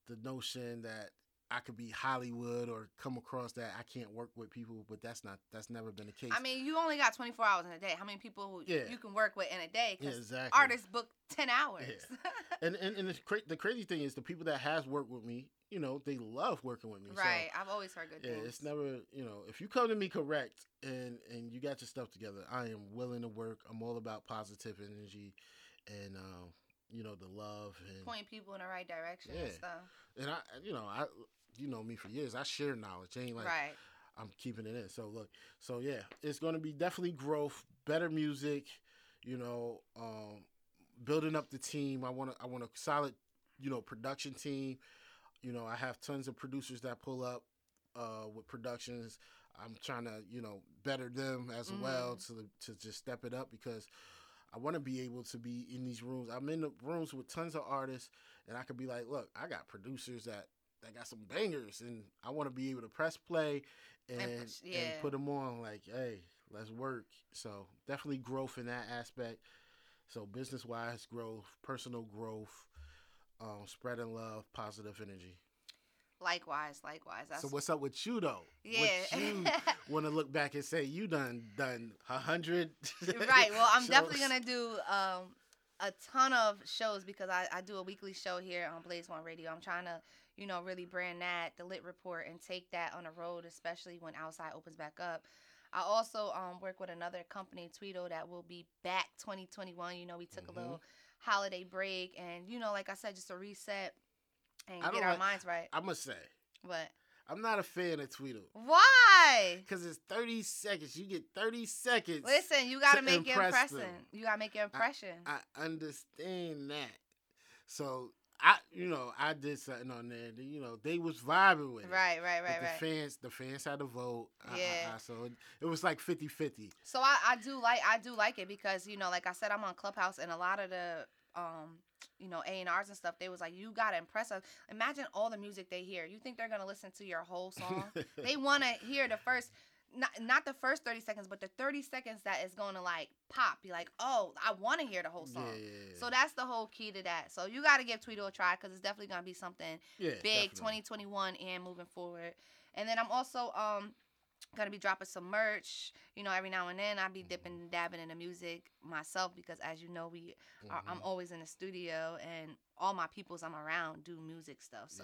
the notion that I could be Hollywood or come across that I can't work with people, but that's not that's never been the case.
I mean, you only got 24 hours in a day. How many people
Yeah.
you can work with in a day?
Yeah, exactly.
artists book 10 hours.
and and, and the, cra- the crazy thing is the people that has worked with me, you know, they love working with me. So,
right. I've always heard good
yeah,
things.
it's never, you know, if you come to me correct and and you got your stuff together, I am willing to work. I'm all about positive energy and um, you know, the love and
Point people in the right direction and
Yeah.
stuff.
and I you know, I you know me for years. I share knowledge. It ain't like
Right.
I'm keeping it in. So look, so yeah, it's going to be definitely growth, better music, you know, um, building up the team. I want to, I want a solid, you know, production team. you know, I have tons of producers that pull up uh, with productions. I'm trying to, you know, better them as well
Mhm.
to to just step it up because I want to be able to be in these rooms. I'm in the rooms with tons of artists, and I could be like, look, I got producers that that got some bangers, and I want to be able to press play and
And
and, put them on. Like, hey, let's work. So definitely growth in that aspect. So business wise, growth, personal growth, um, spreading love, positive energy.
Likewise, likewise. That's
So what's up with you though?
Yeah.
What you want to look back and say you done done a hundred?
right. Well, I'm definitely gonna do um, a ton of shows because I, I do a weekly show here on Blaze One Radio. I'm trying to, you know, really brand that the Lit Report and take that on the road, especially when outside opens back up. I also um, work with another company, Tweedo, that will be back 2021. You know, we took
Mhm.
a little holiday break, and you know, like I said, just a reset and
I
get our
like-
minds right.
I must say,
What?
I'm not a fan of Tweedle.
why?
Because it's 30 seconds. You get 30 seconds.
Listen, you gotta
to
make your impression.
them.
You gotta make your impression.
I understand that. So I, you know, I did something on there. that, You know, they was vibing with it.
Right, right, right,
the
right.
fans, the fans had to vote. I- I-
Yeah.
I- so it, it was like 50-50.
So I, I do like I do like it because you know, like I said, I'm on Clubhouse and a lot of the um you know A and R's and stuff. They was like, you gotta impress us. Imagine all the music they hear. You think they're gonna listen to your whole song? they want to hear the first. Not, not the first 30 seconds, but the 30 seconds that is going to like pop. Be like, oh, I want to hear the whole song.
Yeah, yeah, yeah.
So that's the whole key to that. So you got to give tweedle a try because it's definitely going to be something
Yeah,
big
definitely.
2021 and moving forward. And then I'm also um gonna be dropping some merch. You know, every now and then i'll be dipping and dabbing in the music myself because, as you know, we are, I'm
Mhm.
always in the studio and all my peoples I'm around do music stuff. So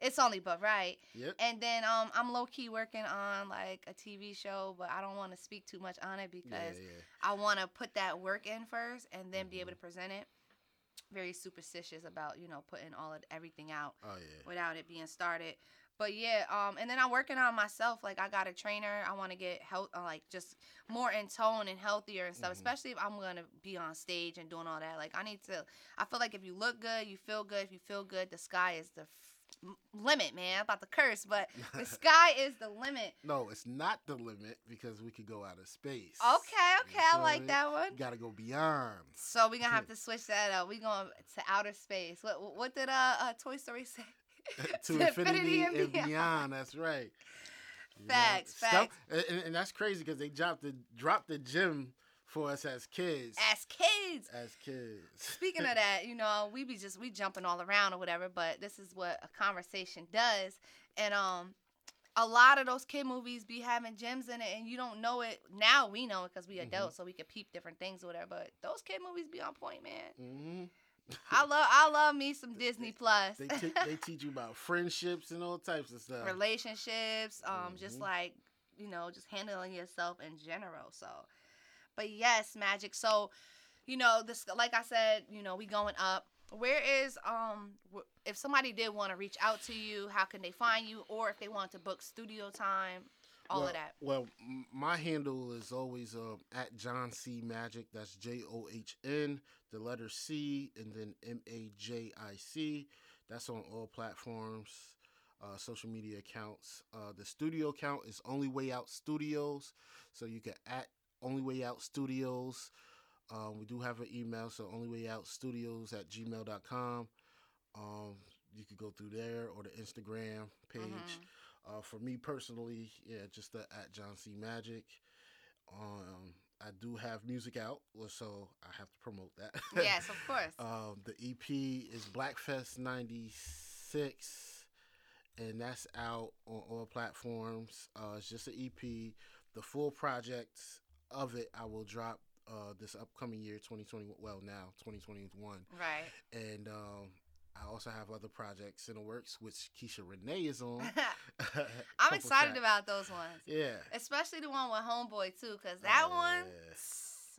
it's only but right.
Yep.
And then um I'm low key working on like a TV show, but I don't want to speak too much on it because
yeah. Mm-hmm.
I want to put that work in first and then be able to present it. Very superstitious about you know putting all of everything out
Oh yeah.
without it being started. But yeah, um, and then I'm working on myself. Like I got a trainer. I want to get health, uh, like just more in tone and healthier and stuff.
Mhm.
Especially if I'm gonna be on stage and doing all that. Like I need to. I feel like if you look good, you feel good. If you feel good, the sky is the limit, man. About the curse, but the sky is the limit.
No, it's not the limit because we could go out of space.
Okay, okay, I like that one.
You gotta go beyond.
So we're gonna have to switch that up. We going to outer space. What what did uh, uh Toy Story say?
to infinity and beyond. That's right. You know,
Facts,
stuff-
facts.
and, and- and that's crazy because they dropped the dropped the gym for us as kids.
As kids.
As kids.
Speaking of that, you know, we be just we jumping all around or whatever, but this is what a conversation does. And um a lot of those kid movies be having gems in it and you don't know it. Now we know it because we
Mm-hmm.
adults, so we can peep different things or whatever. But those kid movies be on point, man.
hmm
I love I love me some Disney Plus.
They te- they teach you about friendships and all types of stuff.
relationships, um,
Mm-hmm.
just like you know, just handling yourself in general. So, but yes, Majic. So, you know, this like I said, you know, we going up. Where is um, if somebody did want to reach out to you, how can they find you, or if they want to book studio time, all
well,
of that.
Well, my handle is always um, at John C Majic. That's J O H N, the letter C, and then M A J I C. That's on all platforms, uh, social media accounts. Uh, the studio account is Only Way Out Studios, so you can at Only Way Out Studios. Um, we do have an email, so onlywayoutstudios at gmail.com. Um, you could go through there or the Instagram page. Uh, for me personally, yeah, just the, at John C Majic. Um, I do have music out, so I have to promote that.
Yes, of course.
um, the EP is Blackfest '96, and that's out on all platforms. Uh, it's just an EP. The full project of it I will drop uh, this upcoming year, 2020. Well, now 2021.
Right.
And um, I also have other projects in the works, which Keisha Renee is on.
I'm excited
tracks.
about those ones.
Yeah.
Especially the one with Homeboy too, cause that one,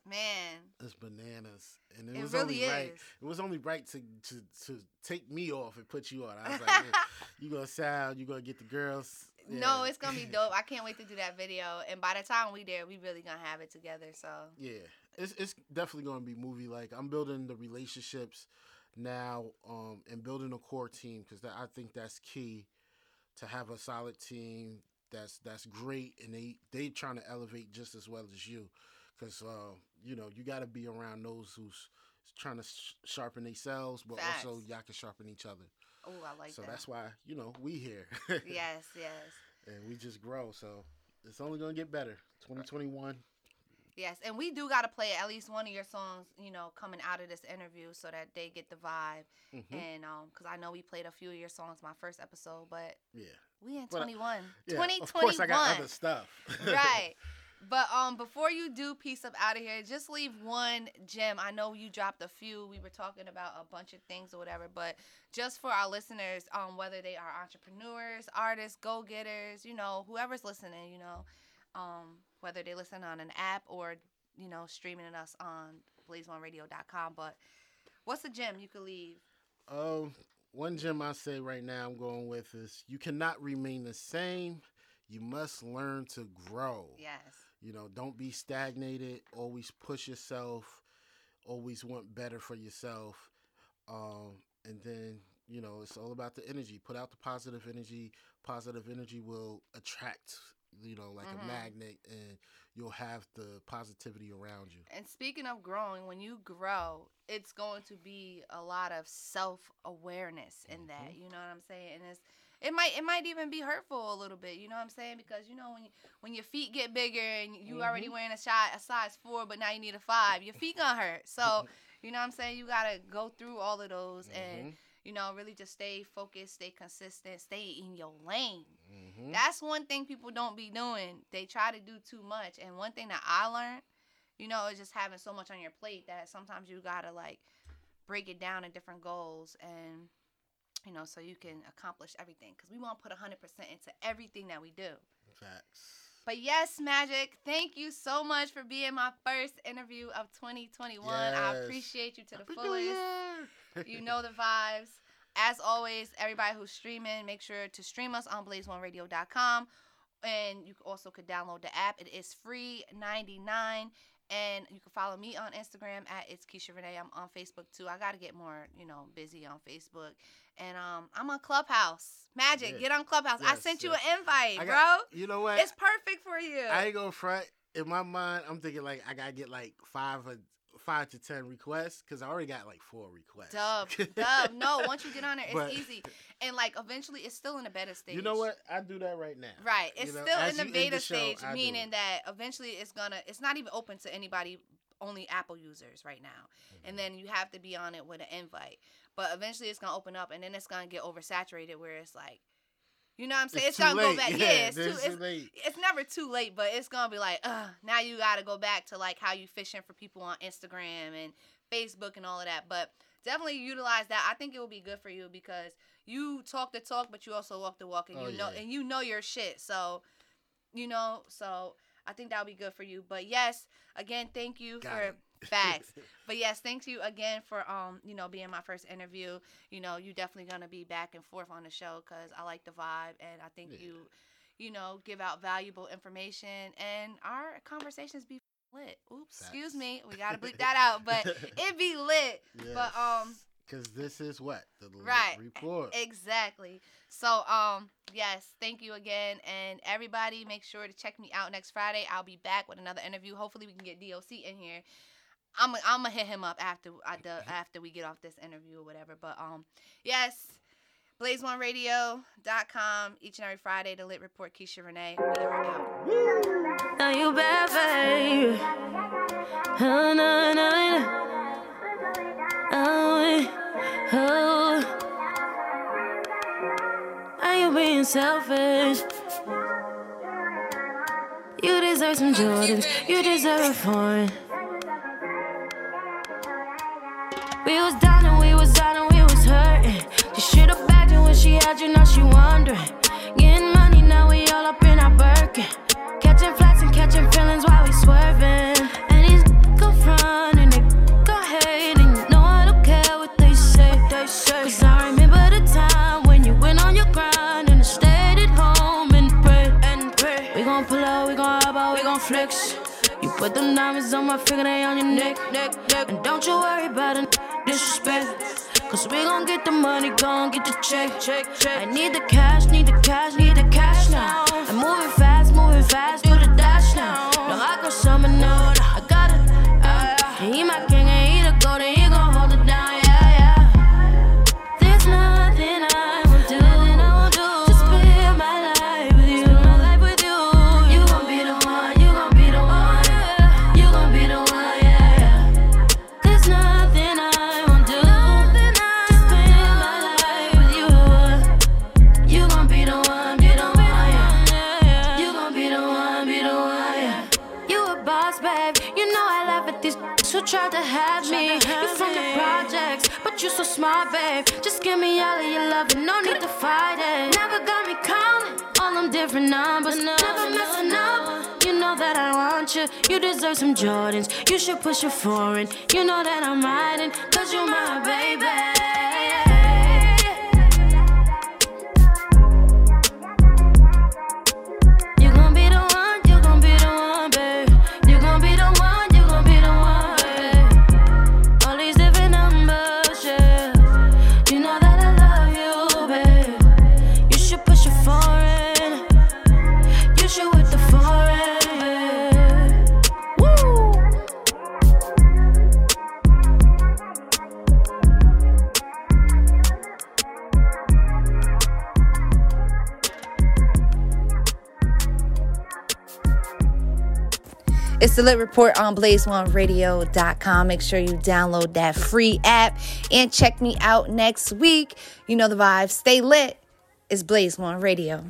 man,
It's bananas, and it,
It
was
really
only right. It was only right to, to to take me off and put you on. I was like, "Man, you gonna sound, you gonna get the girls.
No, it's gonna be dope. I can't wait to do that video. And by the time we there, we really gonna have it together. So
Yeah, it's it's definitely gonna be movie like. I'm building the relationships now um, and building a core team because I think that's key to have a solid team that's that's great and they they trying to elevate just as well as you because uh, you know you got to be around those who's trying to sh- sharpen themselves but
Facts.
also y'all can sharpen each other
Oh, I like
so
that.
that's why you know we here
yes, yes.
and we just grow so it's only gonna get better 2021
Yes, and we do got to play at least one of your songs, you know, coming out of this interview so that they get the vibe.
Mhm.
And um, because I know we played a few of your songs my first episode, but
yeah
we in
But, uh,
21.
yeah,
2021.
of course i got other stuff
right. But um, before you do piece up out of here, just leave one gem. I know you dropped a few. We were talking about a bunch of things or whatever, but just for our listeners, um, whether they are entrepreneurs, artists, go getters, you know, whoever's listening, you know, um, whether they listen on an app or you know streaming us on blazeoneradio.com. But what's a gem you could leave?
Um, one gem I say right now I'm going with is you cannot remain the same. You must learn to grow.
Yes.
You know, don't be stagnated. Always push yourself. Always want better for yourself. Um, and then you know it's all about the energy. Put out the positive energy. Positive energy will attract. You know, like
Mhm.
a magnet, and you'll have the positivity around you.
And speaking of growing, when you grow, it's going to be a lot of self awareness in that. You know what I'm saying? And it's it might it might even be hurtful a little bit. You know what I'm saying? Because you know when you, when your feet get bigger and you already
Mhm.
wearing a size a size four, but now you need a five, your feet gonna hurt. So you know what I'm saying? You gotta go through all of those and.
Mhm.
You know, really just stay focused, stay consistent, stay in your lane.
Mhm.
That's one thing people don't be doing. They try to do too much. And one thing that I learned, you know, is just having so much on your plate that sometimes you gotta like break it down in different goals and you know, so you can accomplish everything. Cause we want to put hundred percent into everything that we do.
Facts.
But yes, Majic, thank you so much for being my first interview of 2021. I appreciate you to the fullest. you know the vibes. As always, everybody who's streaming, make sure to stream us on blaze1radio.com. And you also could download the app. It is free 99. And you can follow me on Instagram at it's Keisha Renee. I'm on Facebook too. I gotta get more, you know, busy on Facebook. And um, I'm on Clubhouse. Majic,
Yeah.
get on Clubhouse. I
Yes,
sent you an invite,
I
bro.
you know what?
It's perfect for you.
I ain't gonna front. In my mind, I'm thinking like I gotta get like five or five to ten requests because I already got like four requests.
Dub, dub. No, once you get on there, it's
But-
easy. And like eventually, it's still in the beta stage.
You know what? I do that right now.
Right.
You
It's
know,
still in the beta
the show,
stage,
I
meaning that eventually it's gonna. It's not even open to anybody. Only Apple users right now,
Mm-hmm.
and then you have to be on it with an invite. But eventually, it's gonna open up, and then it's gonna get oversaturated where it's like. You know what I'm saying?
It's
It's, gonna
too
go back.
Yeah,
Yeah, it's too,
it's
it's,
too late.
it's never too late, but it's gonna be like, uh, now you gotta go back to like how you fishing for people on Instagram and Facebook and all of that. But definitely utilize that. I think it will be good for you because you talk the talk, but you also walk the walk, and
Oh,
you know
yeah.
and you know your shit. So, you know, so I think that'll be good for you. But yes, again, thank you
Got
for
it.
Facts. but yes, thank you again for um, you know, being my first interview. You know, you definitely gonna be back and forth on the show because I like the vibe and I think you, you know, give out valuable information and our conversations be lit. Oops, excuse me, we gotta bleep that out, but it be lit. But um,
because this is what the
right
report.
exactly so um yes thank you again and everybody make sure to check me out next friday i'll be back with another interview hopefully we can get doc in here i'm I'm gonna hit him up after I do, after we get off this interview or whatever but um yes blaze1radio.com each and every friday the lit report keisha renee are
you bad, babe. Oh, no, no, no. Oh, oh. Are you being selfish? You deserve some Jordans. You deserve a foreign. We was down and we was out and we was hurting. She should've bagged her when she had you, now she wondering. Getting money, now we all up in our Birkin. Catching flats and catching feelings while we swerving. And these go front and they go hate. And you know I don't care what they say. They say. Cause I remember the time when you went on your grind and I stayed at home and prayed and prayed. We gon' pull up, we gon' hop out, we gon' flex. Put them diamonds on my finger, they on your neck, neck, neck. And don't you worry about it, disrespect. Cause we gon' get the money, gon' get the check, check, check. I need the cash, need the cash, need the cash now. I'm moving fast, moving fast, do the dash now. No, I got you babe. Just give me all of your love and no need to fight it. Never got me calling all them different numbers. Never messing up. You know that I want you. You deserve some Jordans. You should push it foreign. You know that I'm riding, cause you're my baby.
It's the Lit Report on blaze1radio.com. Make sure you download that free app and check me out next week. You know the vibes. Stay lit. It's Blaze One Radio.